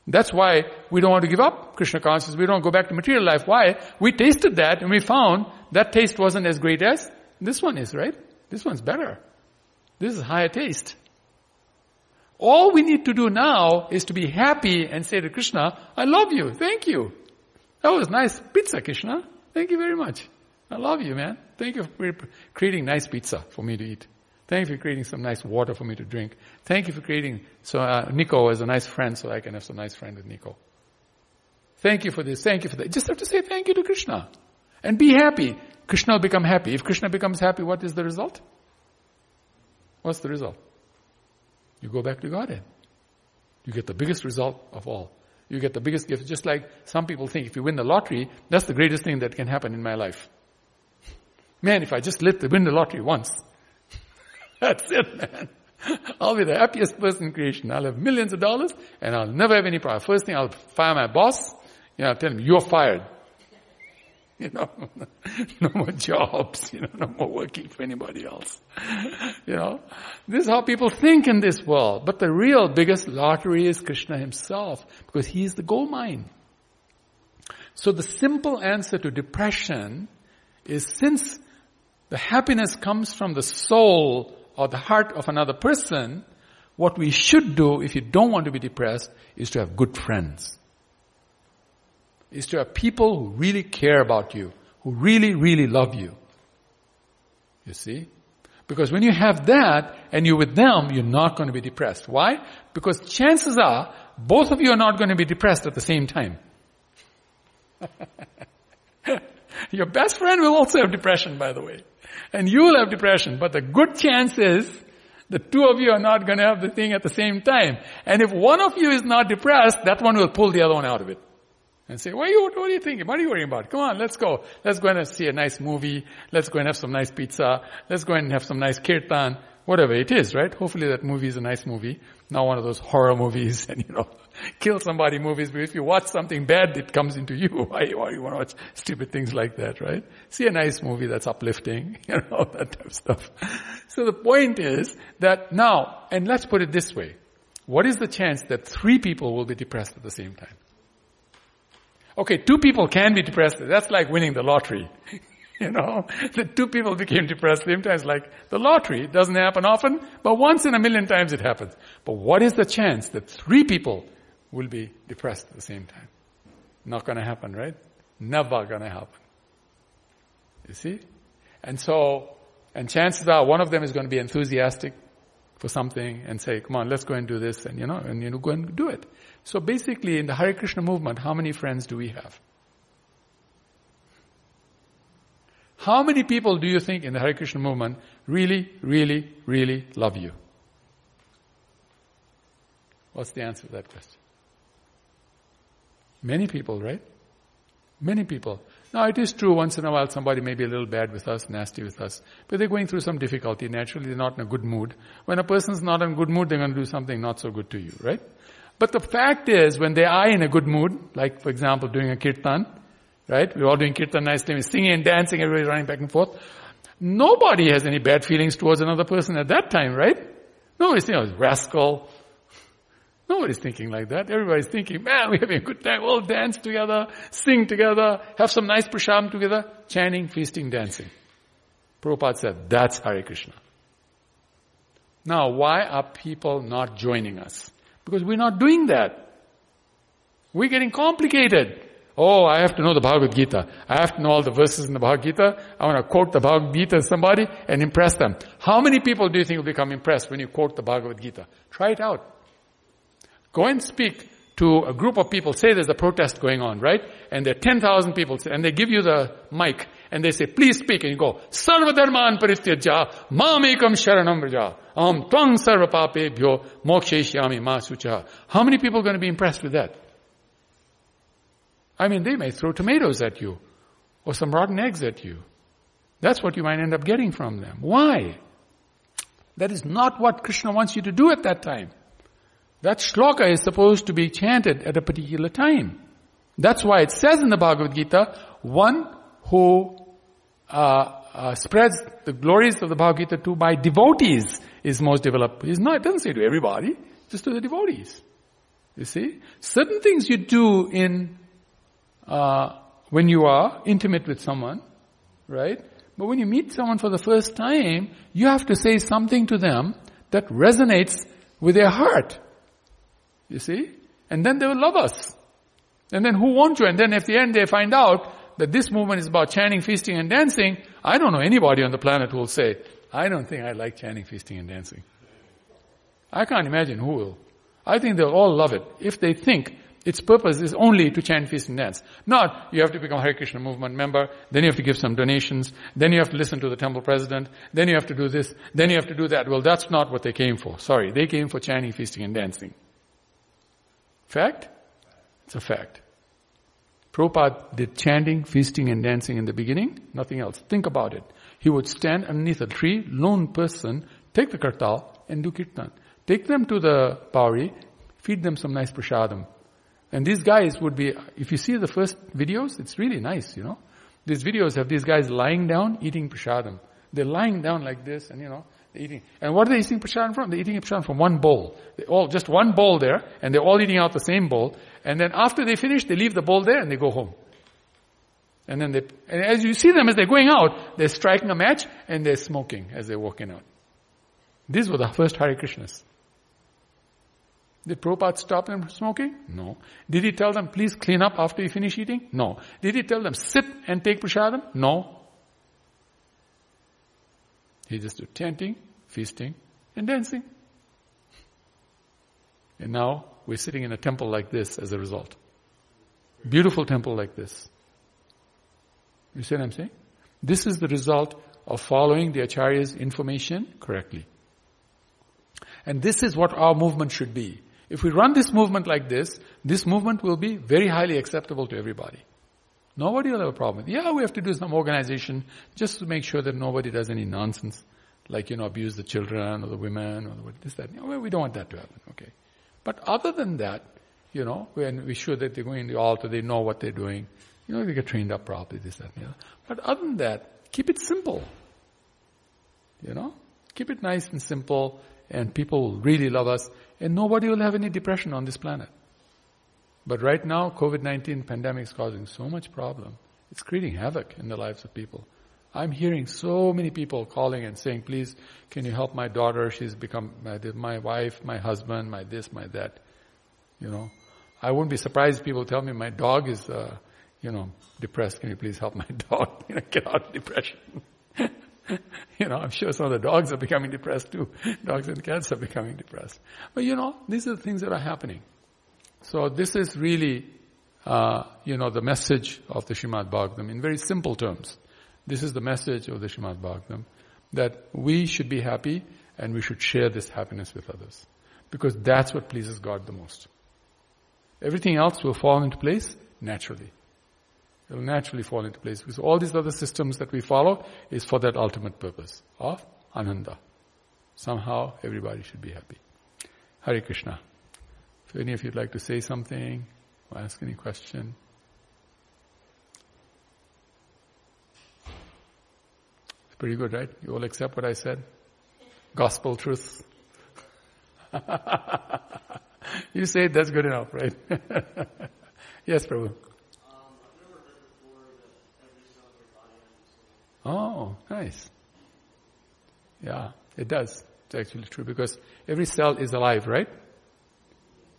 That's why we don't want to give up Krishna consciousness. We don't go back to material life. Why? We tasted that and we found that taste wasn't as great as this one is, right? This one's better. This is higher taste. All we need to do now is to be happy and say to Krishna, I love you. Thank you. That was nice pizza, Krishna. Thank you very much. I love you, man. Thank you for creating nice pizza for me to eat. Thank you for creating some nice water for me to drink. Thank you for creating so uh, Nico is a nice friend, so I can have some nice friend with Nico. Thank you for this. Thank you for that. Just have to say thank you to Krishna and be happy. Krishna will become happy. If Krishna becomes happy, what is the result? What's the result? You go back to Godhead. You get the biggest result of all. You get the biggest gift. Just like some people think if you win the lottery, that's the greatest thing that can happen in my life. Man, if I just lit the win the lottery once, that's it, man. I'll be the happiest person in creation. I'll have millions of dollars and I'll never have any problem. First thing, I'll fire my boss. You know, I'll tell him, you're fired. You know, no more jobs, you know, no more working for anybody else. You know, this is how people think in this world. But the real biggest lottery is Krishna himself because he is the gold mine. So the simple answer to depression is since the happiness comes from the soul or the heart of another person, what we should do if you don't want to be depressed is to have good friends. Is to have people who really care about you, who really, really love you. You see? Because when you have that and you're with them, you're not going to be depressed. Why? Because chances are both of you are not going to be depressed at the same time. Your best friend will also have depression, by the way. And you will have depression, but the good chance is the two of you are not going to have the thing at the same time. And if one of you is not depressed, that one will pull the other one out of it. And say, what are, you, what are you thinking? What are you worrying about? Come on, let's go. Let's go and see a nice movie. Let's go and have some nice pizza. Let's go and have some nice kirtan. Whatever it is, right? Hopefully that movie is a nice movie. Not one of those horror movies and, you know, kill somebody movies. But if you watch something bad, it comes into you. Why, why you want to watch stupid things like that, right? See a nice movie that's uplifting, you know, that type of stuff. So the point is that now, and let's put it this way. What is the chance that three people will be depressed at the same time? Okay, two people can be depressed. That's like winning the lottery. you know, the two people became depressed same time. It's like the lottery. It doesn't happen often, but once in a million times it happens. But what is the chance that three people will be depressed at the same time? Not gonna happen, right? Never gonna happen. You see? And so, and chances are one of them is going to be enthusiastic for something and say, come on, let's go and do this and you know, and you know, go and do it. So basically in the Hare Krishna movement, how many friends do we have? How many people do you think in the Hare Krishna movement really, really, really love you? What's the answer to that question? Many people, right? Many people. Now it is true once in a while somebody may be a little bad with us, nasty with us, but they're going through some difficulty. Naturally they're not in a good mood. When a person's not in a good mood, they're going to do something not so good to you, right? But the fact is, when they are in a good mood, like for example doing a kirtan, right? We're all doing kirtan nicely, we're singing and dancing, everybody running back and forth. Nobody has any bad feelings towards another person at that time, right? Nobody's saying, oh, rascal. Nobody's thinking like that. Everybody's thinking, man, we're having a good time. We'll dance together, sing together, have some nice prashadam together, chanting, feasting, dancing. Prabhupada said, that's Hare Krishna. Now, why are people not joining us? Because we're not doing that. We're getting complicated. Oh, I have to know the Bhagavad Gita. I have to know all the verses in the Bhagavad Gita. I want to quote the Bhagavad Gita to somebody and impress them. How many people do you think will become impressed when you quote the Bhagavad Gita? Try it out. Go and speak to a group of people. Say there's a protest going on, right? And there are 10,000 people and they give you the mic and they say, please speak. And you go, Sarva Dharman Parityaja, Mamekam Sharanam Vraja, Am Twang Sarva Papebhyo, Moksheshyami Ma Sucha. How many people are going to be impressed with that? I mean, they may throw tomatoes at you or some rotten eggs at you. That's what you might end up getting from them. Why? That is not what Krishna wants you to do at that time. That shloka is supposed to be chanted at a particular time. That's why it says in the Bhagavad Gita, one who uh, uh, spreads the glories of the Bhagavad Gita to by devotees is most developed. It's not, it doesn't say to everybody, just to the devotees. You see? Certain things you do in, uh, when you are intimate with someone, right? But when you meet someone for the first time, you have to say something to them that resonates with their heart. You see? And then they will love us. And then who won't you? And then at the end they find out that this movement is about chanting, feasting and dancing, I don't know anybody on the planet who will say, I don't think I like chanting, feasting and dancing. I can't imagine who will. I think they'll all love it if they think its purpose is only to chant, feast and dance. Not, you have to become a Hare Krishna movement member, then you have to give some donations, then you have to listen to the temple president, then you have to do this, then you have to do that. Well, that's not what they came for. Sorry, they came for chanting, feasting and dancing. Fact? It's a fact. Prabhupada did chanting, feasting and dancing in the beginning, nothing else. Think about it. He would stand underneath a tree, lone person, take the kartal and do kirtan. Take them to the Bowery, feed them some nice prashadam. And these guys would be, if you see the first videos, it's really nice, you know. These videos have these guys lying down eating prashadam. They're lying down like this and you know, they're eating. And what are they eating prashadam from? They're eating prashadam from one bowl. They all, just one bowl there, and they're all eating out the same bowl. And then after they finish, they leave the bowl there and they go home. And then they, and as you see them as they're going out, they're striking a match and they're smoking as they're walking out. These were the first Hare Krishnas. Did Prabhupada stop them smoking? No. Did he tell them, please clean up after you finish eating? No. Did he tell them, sit and take prasadam? No. He just did chanting, feasting, and dancing. And now we're sitting in a temple like this as a result. Beautiful temple like this. You see what I'm saying? This is the result of following the Acharya's information correctly. And this is what our movement should be. If we run this movement like this, this movement will be very highly acceptable to everybody. Nobody will have a problem. Yeah, we have to do some organization just to make sure that nobody does any nonsense, like, you know, abuse the children or the women or this, that. We don't want that to happen, okay? But other than that, you know, when we sure that they're going to the altar, they know what they're doing. You know, they get trained up properly, this, that, and the other. But other than that, keep it simple. You know? Keep it nice and simple, and people will really love us, and nobody will have any depression on this planet. But right now, COVID-19 pandemic is causing so much problem. It's creating havoc in the lives of people. I'm hearing so many people calling and saying, please, can you help my daughter? She's become my, my wife, my husband, my this, my that. You know, I wouldn't be surprised if people tell me my dog is, uh, you know, depressed. Can you please help my dog you know, get out of depression? you know, I'm sure some of the dogs are becoming depressed too. Dogs and cats are becoming depressed. But you know, these are the things that are happening. So this is really, uh, you know, the message of the Shrimad Bhagavatam in very simple terms. This is the message of the Shrimad Bhagavatam that we should be happy and we should share this happiness with others. Because that's what pleases God the most. Everything else will fall into place naturally. It will naturally fall into place because all these other systems that we follow is for that ultimate purpose of ananda. Somehow everybody should be happy. Hare Krishna. If any of you'd like to say something or ask any question. It's pretty good, right? You all accept what I said? Gospel truth. you say it, that's good enough, right? yes, Prabhu. Oh, nice. Yeah, it does. It's actually true because every cell is alive, right?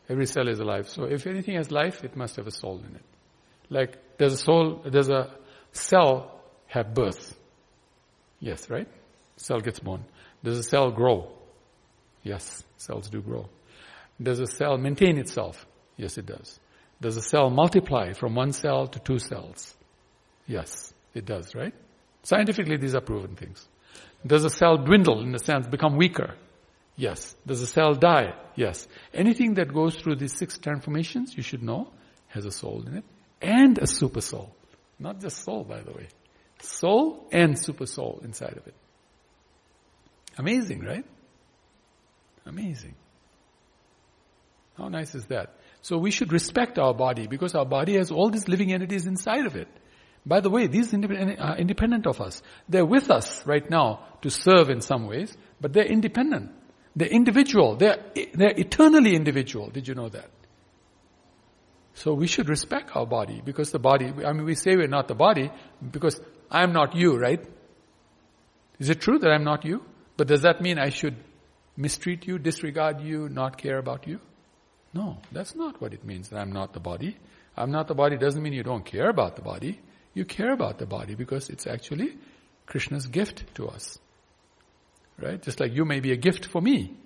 Every cell is alive. So if anything has life, it must have a soul in it. Like, does a soul, does a cell have birth? Yes, right? Cell gets born. Does a cell grow? Yes, cells do grow. Does a cell maintain itself? Yes, it does. Does a cell multiply from one cell to two cells? Yes, it does, right? Scientifically, these are proven things. Does a cell dwindle in the sense become weaker? Yes. Does a cell die? Yes. Anything that goes through these six transformations, you should know, has a soul in it and a super soul. Not just soul, by the way. Soul and super soul inside of it. Amazing, right? Amazing. How nice is that? So we should respect our body because our body has all these living entities inside of it. By the way, these uh, are independent of us. They're with us right now to serve in some ways, but they're independent. They're individual. They're, they're eternally individual. Did you know that? So we should respect our body because the body, I mean, we say we're not the body because I'm not you, right? Is it true that I'm not you? But does that mean I should mistreat you, disregard you, not care about you? No, that's not what it means that I'm not the body. I'm not the body doesn't mean you don't care about the body. You care about the body because it's actually Krishna's gift to us. Right? Just like you may be a gift for me.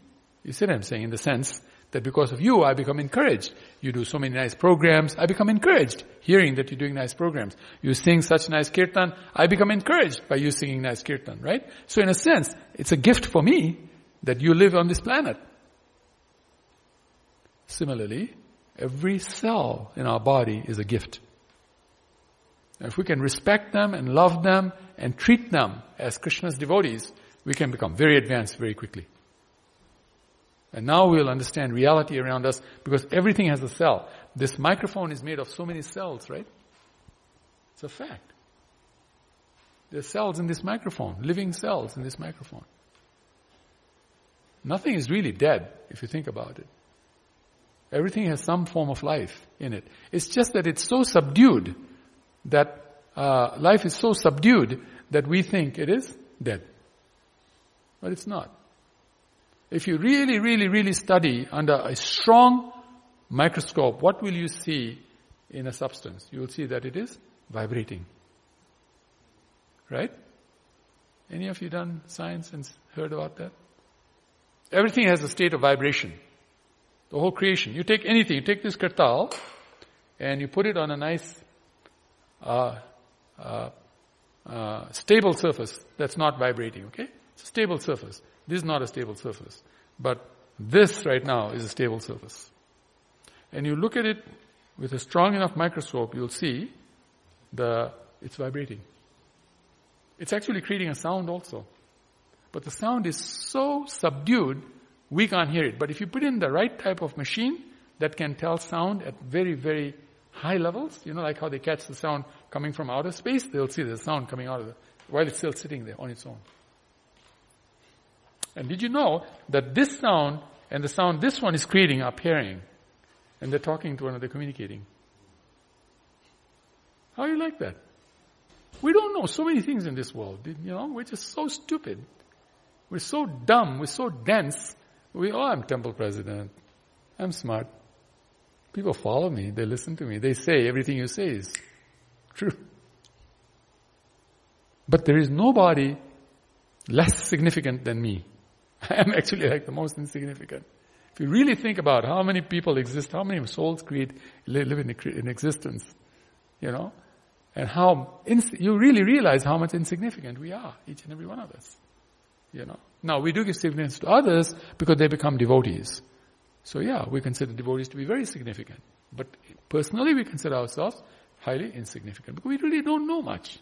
You see what I'm saying? In the sense that because of you, I become encouraged. You do so many nice programs, I become encouraged hearing that you're doing nice programs. You sing such nice kirtan, I become encouraged by you singing nice kirtan, right? So in a sense, it's a gift for me that you live on this planet. Similarly, every cell in our body is a gift. If we can respect them and love them and treat them as Krishna's devotees, we can become very advanced very quickly. And now we'll understand reality around us because everything has a cell. This microphone is made of so many cells, right? It's a fact. There are cells in this microphone, living cells in this microphone. Nothing is really dead if you think about it. Everything has some form of life in it. It's just that it's so subdued that uh, life is so subdued that we think it is dead. But it's not. If you really, really, really study under a strong microscope, what will you see in a substance? You will see that it is vibrating. Right? Any of you done science and heard about that? Everything has a state of vibration. The whole creation. You take anything, you take this kartal and you put it on a nice uh, uh, stable surface that's not vibrating, okay? It's a stable surface. This is not a stable surface. But This right now is a stable surface. And you look at it with a strong enough microscope, you'll see the, it's vibrating. It's actually creating a sound also. But the sound is so subdued, we can't hear it. But if you put in the right type of machine that can tell sound at very, very high levels, you know, like how they catch the sound coming from outer space, they'll see the sound coming out of the, while it's still sitting there on its own. And did you know that this sound and the sound this one is creating are pairing? And they're talking to one another, communicating. How do you like that? We don't know so many things in this world. You know, we're just so stupid. We're so dumb. We're so dense. We, oh, I'm temple president. I'm smart. People follow me. They listen to me. They say everything you say is true. But there is nobody less significant than me. I am actually like the most insignificant. If you really think about how many people exist, how many souls create, live in, in existence, you know, and how, ins- you really realize how much insignificant we are, each and every one of us. You know. Now we do give significance to others because they become devotees. So yeah, we consider devotees to be very significant. But personally we consider ourselves highly insignificant because we really don't know much.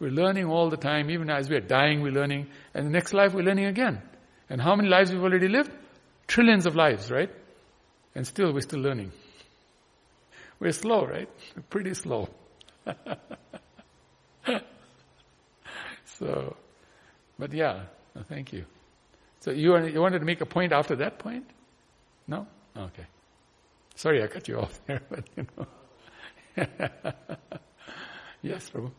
We're learning all the time, even as we're dying, we're learning, and the next life we're learning again. And how many lives we've already lived? Trillions of lives, right? And still we're still learning. We're slow, right? We're pretty slow. so, but yeah, thank you. So you, you wanted to make a point after that point? No? Okay. Sorry I cut you off there, but you know. yes, Prabhu.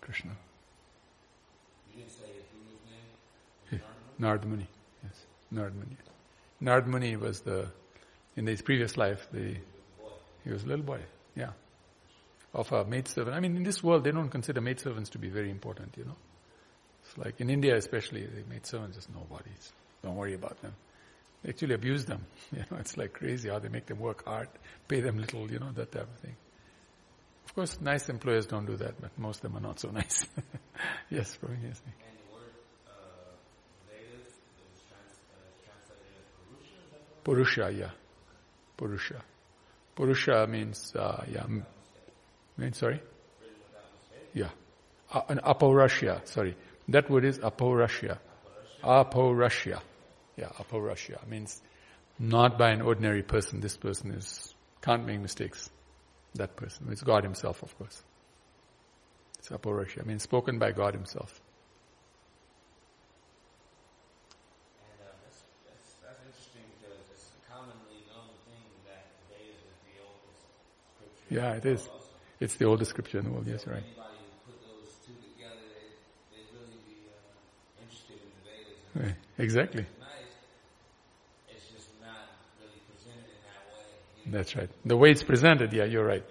Krishna. You didn't say his name? Nardmuni. Yes, Nardmuni. Nardmuni was the, in his previous life, the, he was a little boy, yeah, of a maidservant. I mean, in this world, they don't consider maidservants to be very important, you know. It's like in India especially, the maidservants just nobodies. Don't worry about them. They actually abuse them. You know, it's like crazy how they make them work hard, pay them little, you know, that type of thing. Of course, nice employers don't do that, but most of them are not so nice. yes, Praveen, yes. And the word uh, Vedas is trans, uh, translated as Purusha, Purusha, yeah. Purusha. Purusha means, uh, yeah, means, sorry? Yeah. Uh, an apaurusha, sorry. That word is apaurusha. Apaurusha. Yeah, apaurusha means not by an ordinary person. This person is, can't make mistakes that person. It's God Himself, of course. It's Apaurusha. I mean, spoken by God Himself. And that's, that's, that's interesting because it's a commonly known thing that Vedas is the oldest. Yeah, it is. It's the oldest scripture in the world. Yes, right. Anybody who put those two together, they, they'd really be uh, in the Vedas. Right. Exactly. That's right. The way it's presented, yeah, you're right.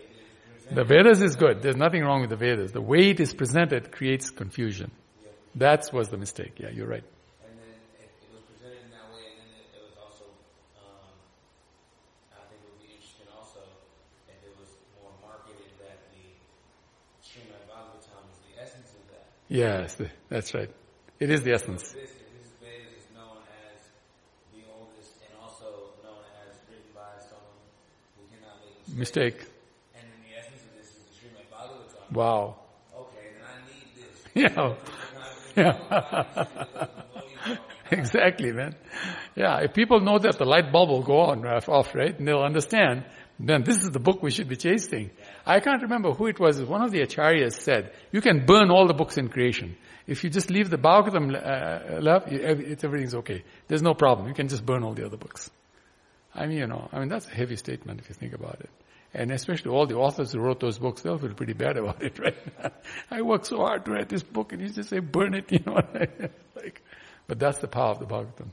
The Vedas is good. There's nothing wrong with the Vedas. The way it is presented creates confusion. That was the mistake. Yeah, you're right. And then it, was presented in that way, and then it, was also, um, I think it would be interesting also if it was more marketed that the Srimad Bhagavatam is the essence of that. Yes, that's right. It is the essence. Mistake. And in the essence of this is the Srimad Bhagavatam. Wow. Okay, then I need this. Yeah. yeah. exactly, man. Yeah, if people know that the light bulb will go on uh, off, right, and they'll understand, then this is the book we should be chasing. I can't remember who it was. One of the acharyas said, you can burn all the books in creation. If you just leave the Bhagavatam uh, it's, everything's okay. There's no problem. You can just burn all the other books. I mean, you know, I mean, that's a heavy statement if you think about it. And especially all the authors who wrote those books, they'll feel pretty bad about it, right? I worked so hard to write this book and you just say, burn it, you know. like, but that's the power of the Bhagavatam.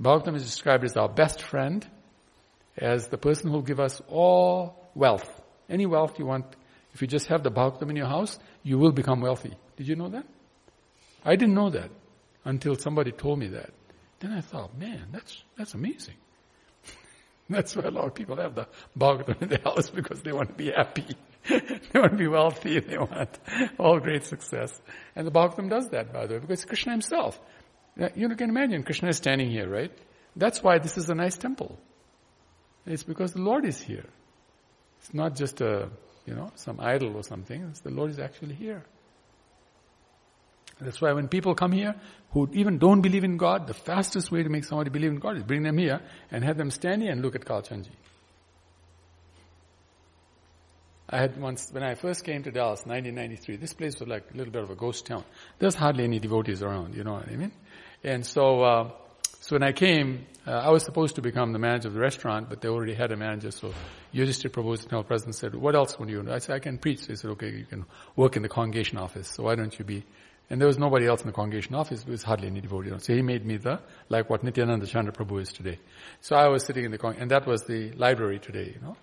Bhagavatam is described as our best friend, as the person who will give us all wealth. Any wealth you want, if you just have the Bhagavatam in your house, you will become wealthy. Did you know that? I didn't know that until somebody told me that. Then I thought, man, that's, that's amazing. That's why a lot of people have the Bhagavatam in their house because they want to be happy. they want to be wealthy, they want all great success. And the Bhagavatam does that, by the way, because Krishna himself. Uh, you can imagine Krishna is standing here, right? That's why this is a nice temple. It's because the Lord is here. It's not just a, you know, some idol or something. It's the Lord is actually here. That's why when people come here who even don't believe in God, the fastest way to make somebody believe in God is bring them here and have them stand here and look at Kalachandji. I had once, when I first came to Dallas, 1993, this place was like a little bit of a ghost town. There's hardly any devotees around, you know what I mean? And so, uh, so when I came, uh, I was supposed to become the manager of the restaurant, but they already had a manager, so Yudhishthir proposed to president, said, what else would you do? I said, I can preach. They said, okay, you can work in the congregation office, so why don't you be and there was nobody else in the congregation office. There was hardly any devotee. So he made me the, like what Nityananda Chandra Prabhu is today. So I was sitting in the, con- and that was the library today, you know.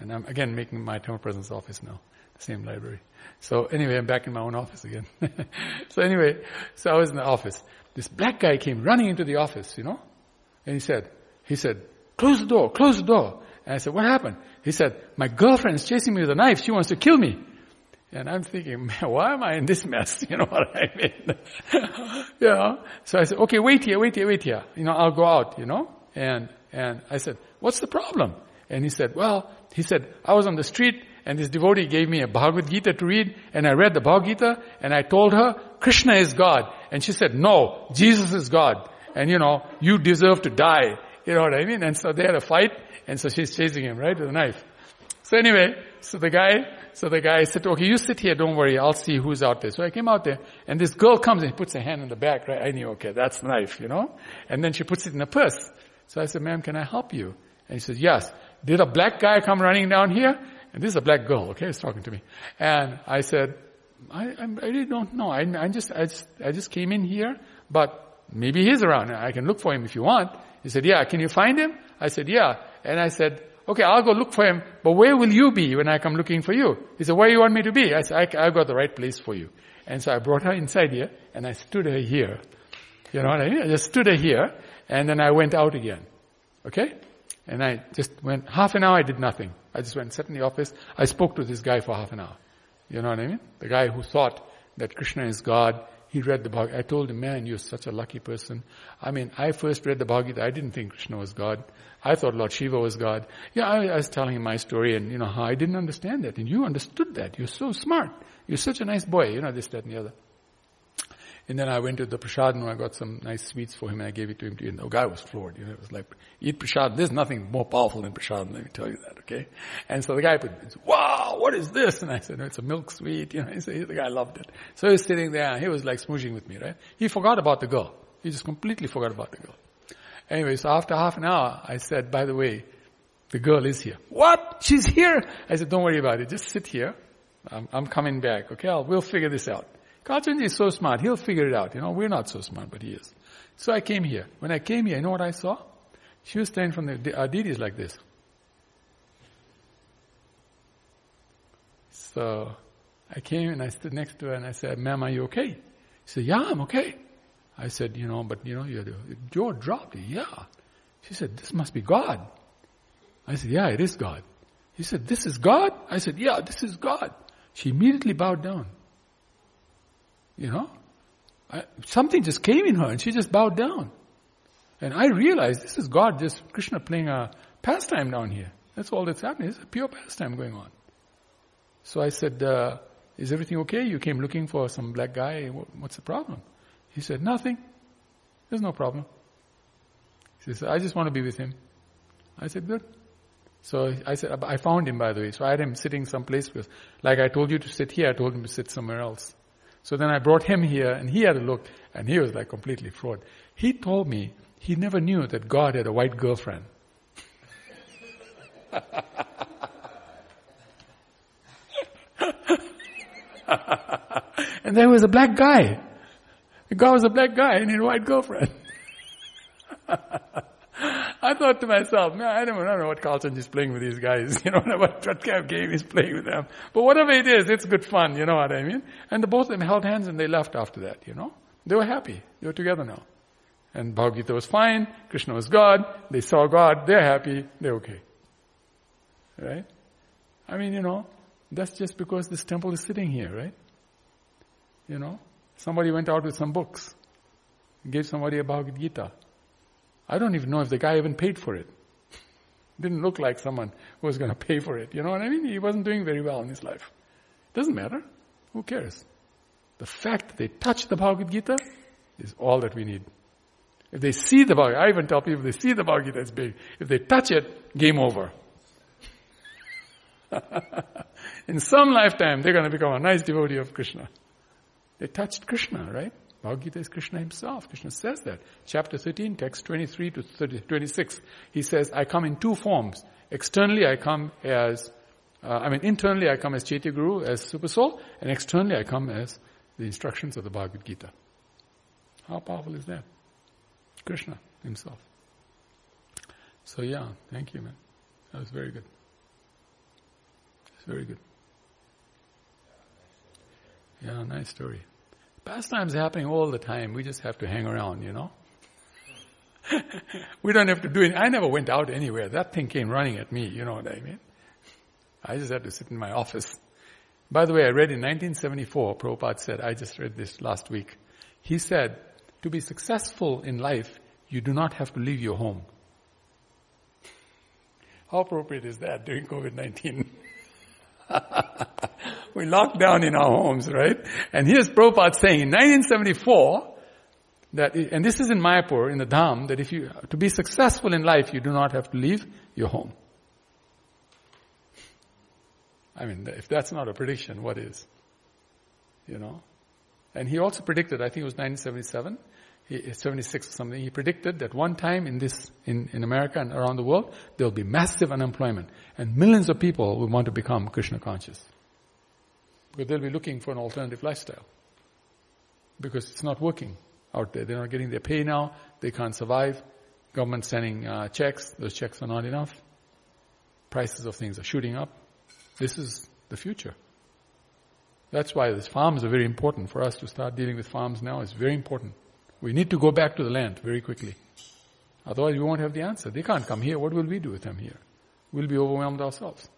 And I'm again making my temple presence office now, the same library. So anyway, I'm back in my own office again. so anyway, so I was in the office. This black guy came running into the office, you know, and he said, he said, close the door, close the door. And I said, what happened? He said, my girlfriend is chasing me with a knife. She wants to kill me. And I'm thinking, why am I in this mess? You know what I mean? you know? So I said, okay, wait here, wait here, wait here. You know, I'll go out, you know? And, and I said, what's the problem? And he said, well, he said, I was on the street and this devotee gave me a Bhagavad Gita to read and I read the Bhagavad Gita and I told her, Krishna is God. And she said, no, Jesus is God. And you know, you deserve to die. You know what I mean? And so they had a fight and so she's chasing him, right, with a knife. So anyway, so the guy, so the guy said, okay, you sit here, don't worry, I'll see who's out there. So I came out there, and this girl comes and puts her hand in the back, right? I knew, okay, that's the knife, you know? And then she puts it in a purse. So I said, ma'am, can I help you? And she said, yes. Did a black guy come running down here? And this is a black girl, okay, he's talking to me. And I said, I, I really don't know. I, I just, I just, I just came in here, but maybe he's around. I can look for him if you want. He said, yeah, can you find him? I said, yeah. And I said, okay, I'll go look for him, but where will you be when I come looking for you? He said, where you want me to be? I said, I, have got the right place for you. And so I brought her inside here, and I stood her here. You know what I mean? I just stood her here, and then I went out again. Okay? And I just went, half an hour I did nothing. I just went, sat in the office. I spoke to this guy for half an hour. You know what I mean? The guy who thought that Krishna is God, he read the Bhagavad I told him, man, you're such a lucky person. I mean, I first read the Bhagavad I didn't think Krishna was God. I thought Lord Shiva was God. Yeah, I, I was telling him my story and, you know, how I didn't understand that. And you understood that. You're so smart. You're such a nice boy. You know, this, that, and the other. And then I went to the prasad and I got some nice sweets for him and I gave it to him. And the guy was floored. You know, it was like, eat prasad. There's nothing more powerful than prasad. Let me tell you that, okay? And so the guy put, wow, what is this? And I said, no, it's a milk sweet. You know, he the guy loved it. So he was sitting there. He was like smooching with me, right? He forgot about the girl. He just completely forgot about the girl. Anyway, so after half an hour, I said, by the way, the girl is here. What? She's here? I said, don't worry about it. Just sit here. I'm, I'm coming back. Okay, I'll, we'll figure this out. Kalachandji is so smart. He'll figure it out. You know, we're not so smart, but he is. So I came here. When I came here, you know what I saw? She was standing from the, our deities like this. So I came and I stood next to her and I said, ma'am, are you okay? She said, yeah, I'm okay. I said, you know, but you know, your jaw dropped. Yeah. She said, this must be God. I said, yeah, it is God. He said, this is God? I said, yeah, this is God. She immediately bowed down. You know? I, something just came in her and she just bowed down. And I realized this is God, just Krishna playing a pastime down here. That's all that's happening. It's a pure pastime going on. So I said, uh, is everything okay? You came looking for some black guy. What's the problem? He said, nothing. There's no problem. He says, I just want to be with him. I said, good. So I said, I found him by the way. So I had him sitting someplace because, like I told you to sit here, I told him to sit somewhere else. So then I brought him here and he had a look and he was like completely fraud. He told me he never knew that God had a white girlfriend. and there was a black guy. God was a black guy and he had a white girlfriend. I thought to myself, man, I don't, I don't know what Carlton is playing with these guys. You know, what, what kind of game he's playing with them. But whatever it is, it's good fun. You know what I mean? And the both of them held hands and they left after that. You know, they were happy. They were together now. And Bhagavad Gita was fine. Krishna was God. They saw God. They're happy. They're okay. Right? I mean, you know, That's just because this temple is sitting here, right? You know, somebody went out with some books, gave somebody a Bhagavad Gita. I don't even know if the guy even paid for it. Didn't look like someone who was going to pay for it. You know what I mean? He wasn't doing very well in his life. Doesn't matter. Who cares? The fact that they touch the Bhagavad Gita is all that we need. If they see the Bhagavad I even tell people if they see the Bhagavad Gita, it's big. If they touch it, game over. In some lifetime, they're going to become a nice devotee of Krishna. They touched Krishna, right? Bhagavad Gita is Krishna himself. Krishna says that. Chapter 13, text 23 to 30, 26. He says, I come in two forms. Externally, I come as, uh, I mean, internally, I come as Chaitya Guru, as Super Soul, and externally, I come as the instructions of the Bhagavad Gita. How powerful is that? Krishna himself. So yeah, thank you, man. That was very good. It's very good. Yeah, nice story. Pastime's happening all the time. We just have to hang around, you know. we don't have to do it. I never went out anywhere. That thing came running at me, you know what I mean? I just had to sit in my office. By the way, I read in 1974, Prabhupada said, I just read this last week. He said, to be successful in life, you do not have to leave your home. How appropriate is that during COVID-19? we locked down in our homes, right? And here's Prabhupada saying in 1974, that, and this is in Mayapur, in the Dham, that if you, to be successful in life, you do not have to leave your home. I mean, if that's not a prediction, what is? You know? And he also predicted, I think it was 1977, eh, 76 or something, he predicted that one time in this, in, in America and around the world, there will be massive unemployment and millions of people will want to become Krishna conscious. Because they'll be looking for an alternative lifestyle. Because it's not working out there. They're not getting their pay now. They can't survive. Government sending uh, checks. Those checks are not enough. Prices of things are shooting up. This is the future. That's why these farms are very important for us to start dealing with farms now. It's very important. We need to go back to the land very quickly. Otherwise we won't have the answer. They can't come here. What will we do with them here? We'll be overwhelmed ourselves.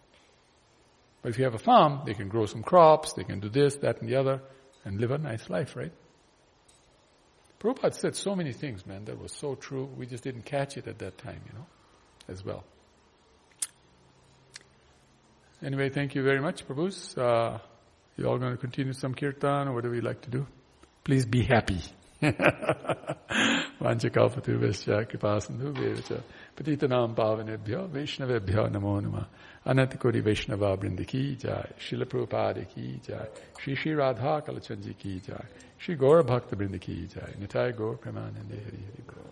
But if you have a farm, they can grow some crops, they can do this, that, and the other, and live a nice life, right? Prabhupada said so many things, man, that was so true. We just didn't catch it at that time, you know, as well. Anyway, thank you very much, Prabhus. Uh, you all going to continue some kirtan or whatever you like to do? Please be happy. पतितनां पावनेभ्यो वैष्णवेभ्यो नमो नमः अनंत कोटि वैष्णवा वृंद की जाय शिल प्रभुपाद की जाय श्री श्री राधा कलचंद जी की जाय श्री गौर भक्त वृंद की जाय निताय गौर प्रेमानंदे हरि हरि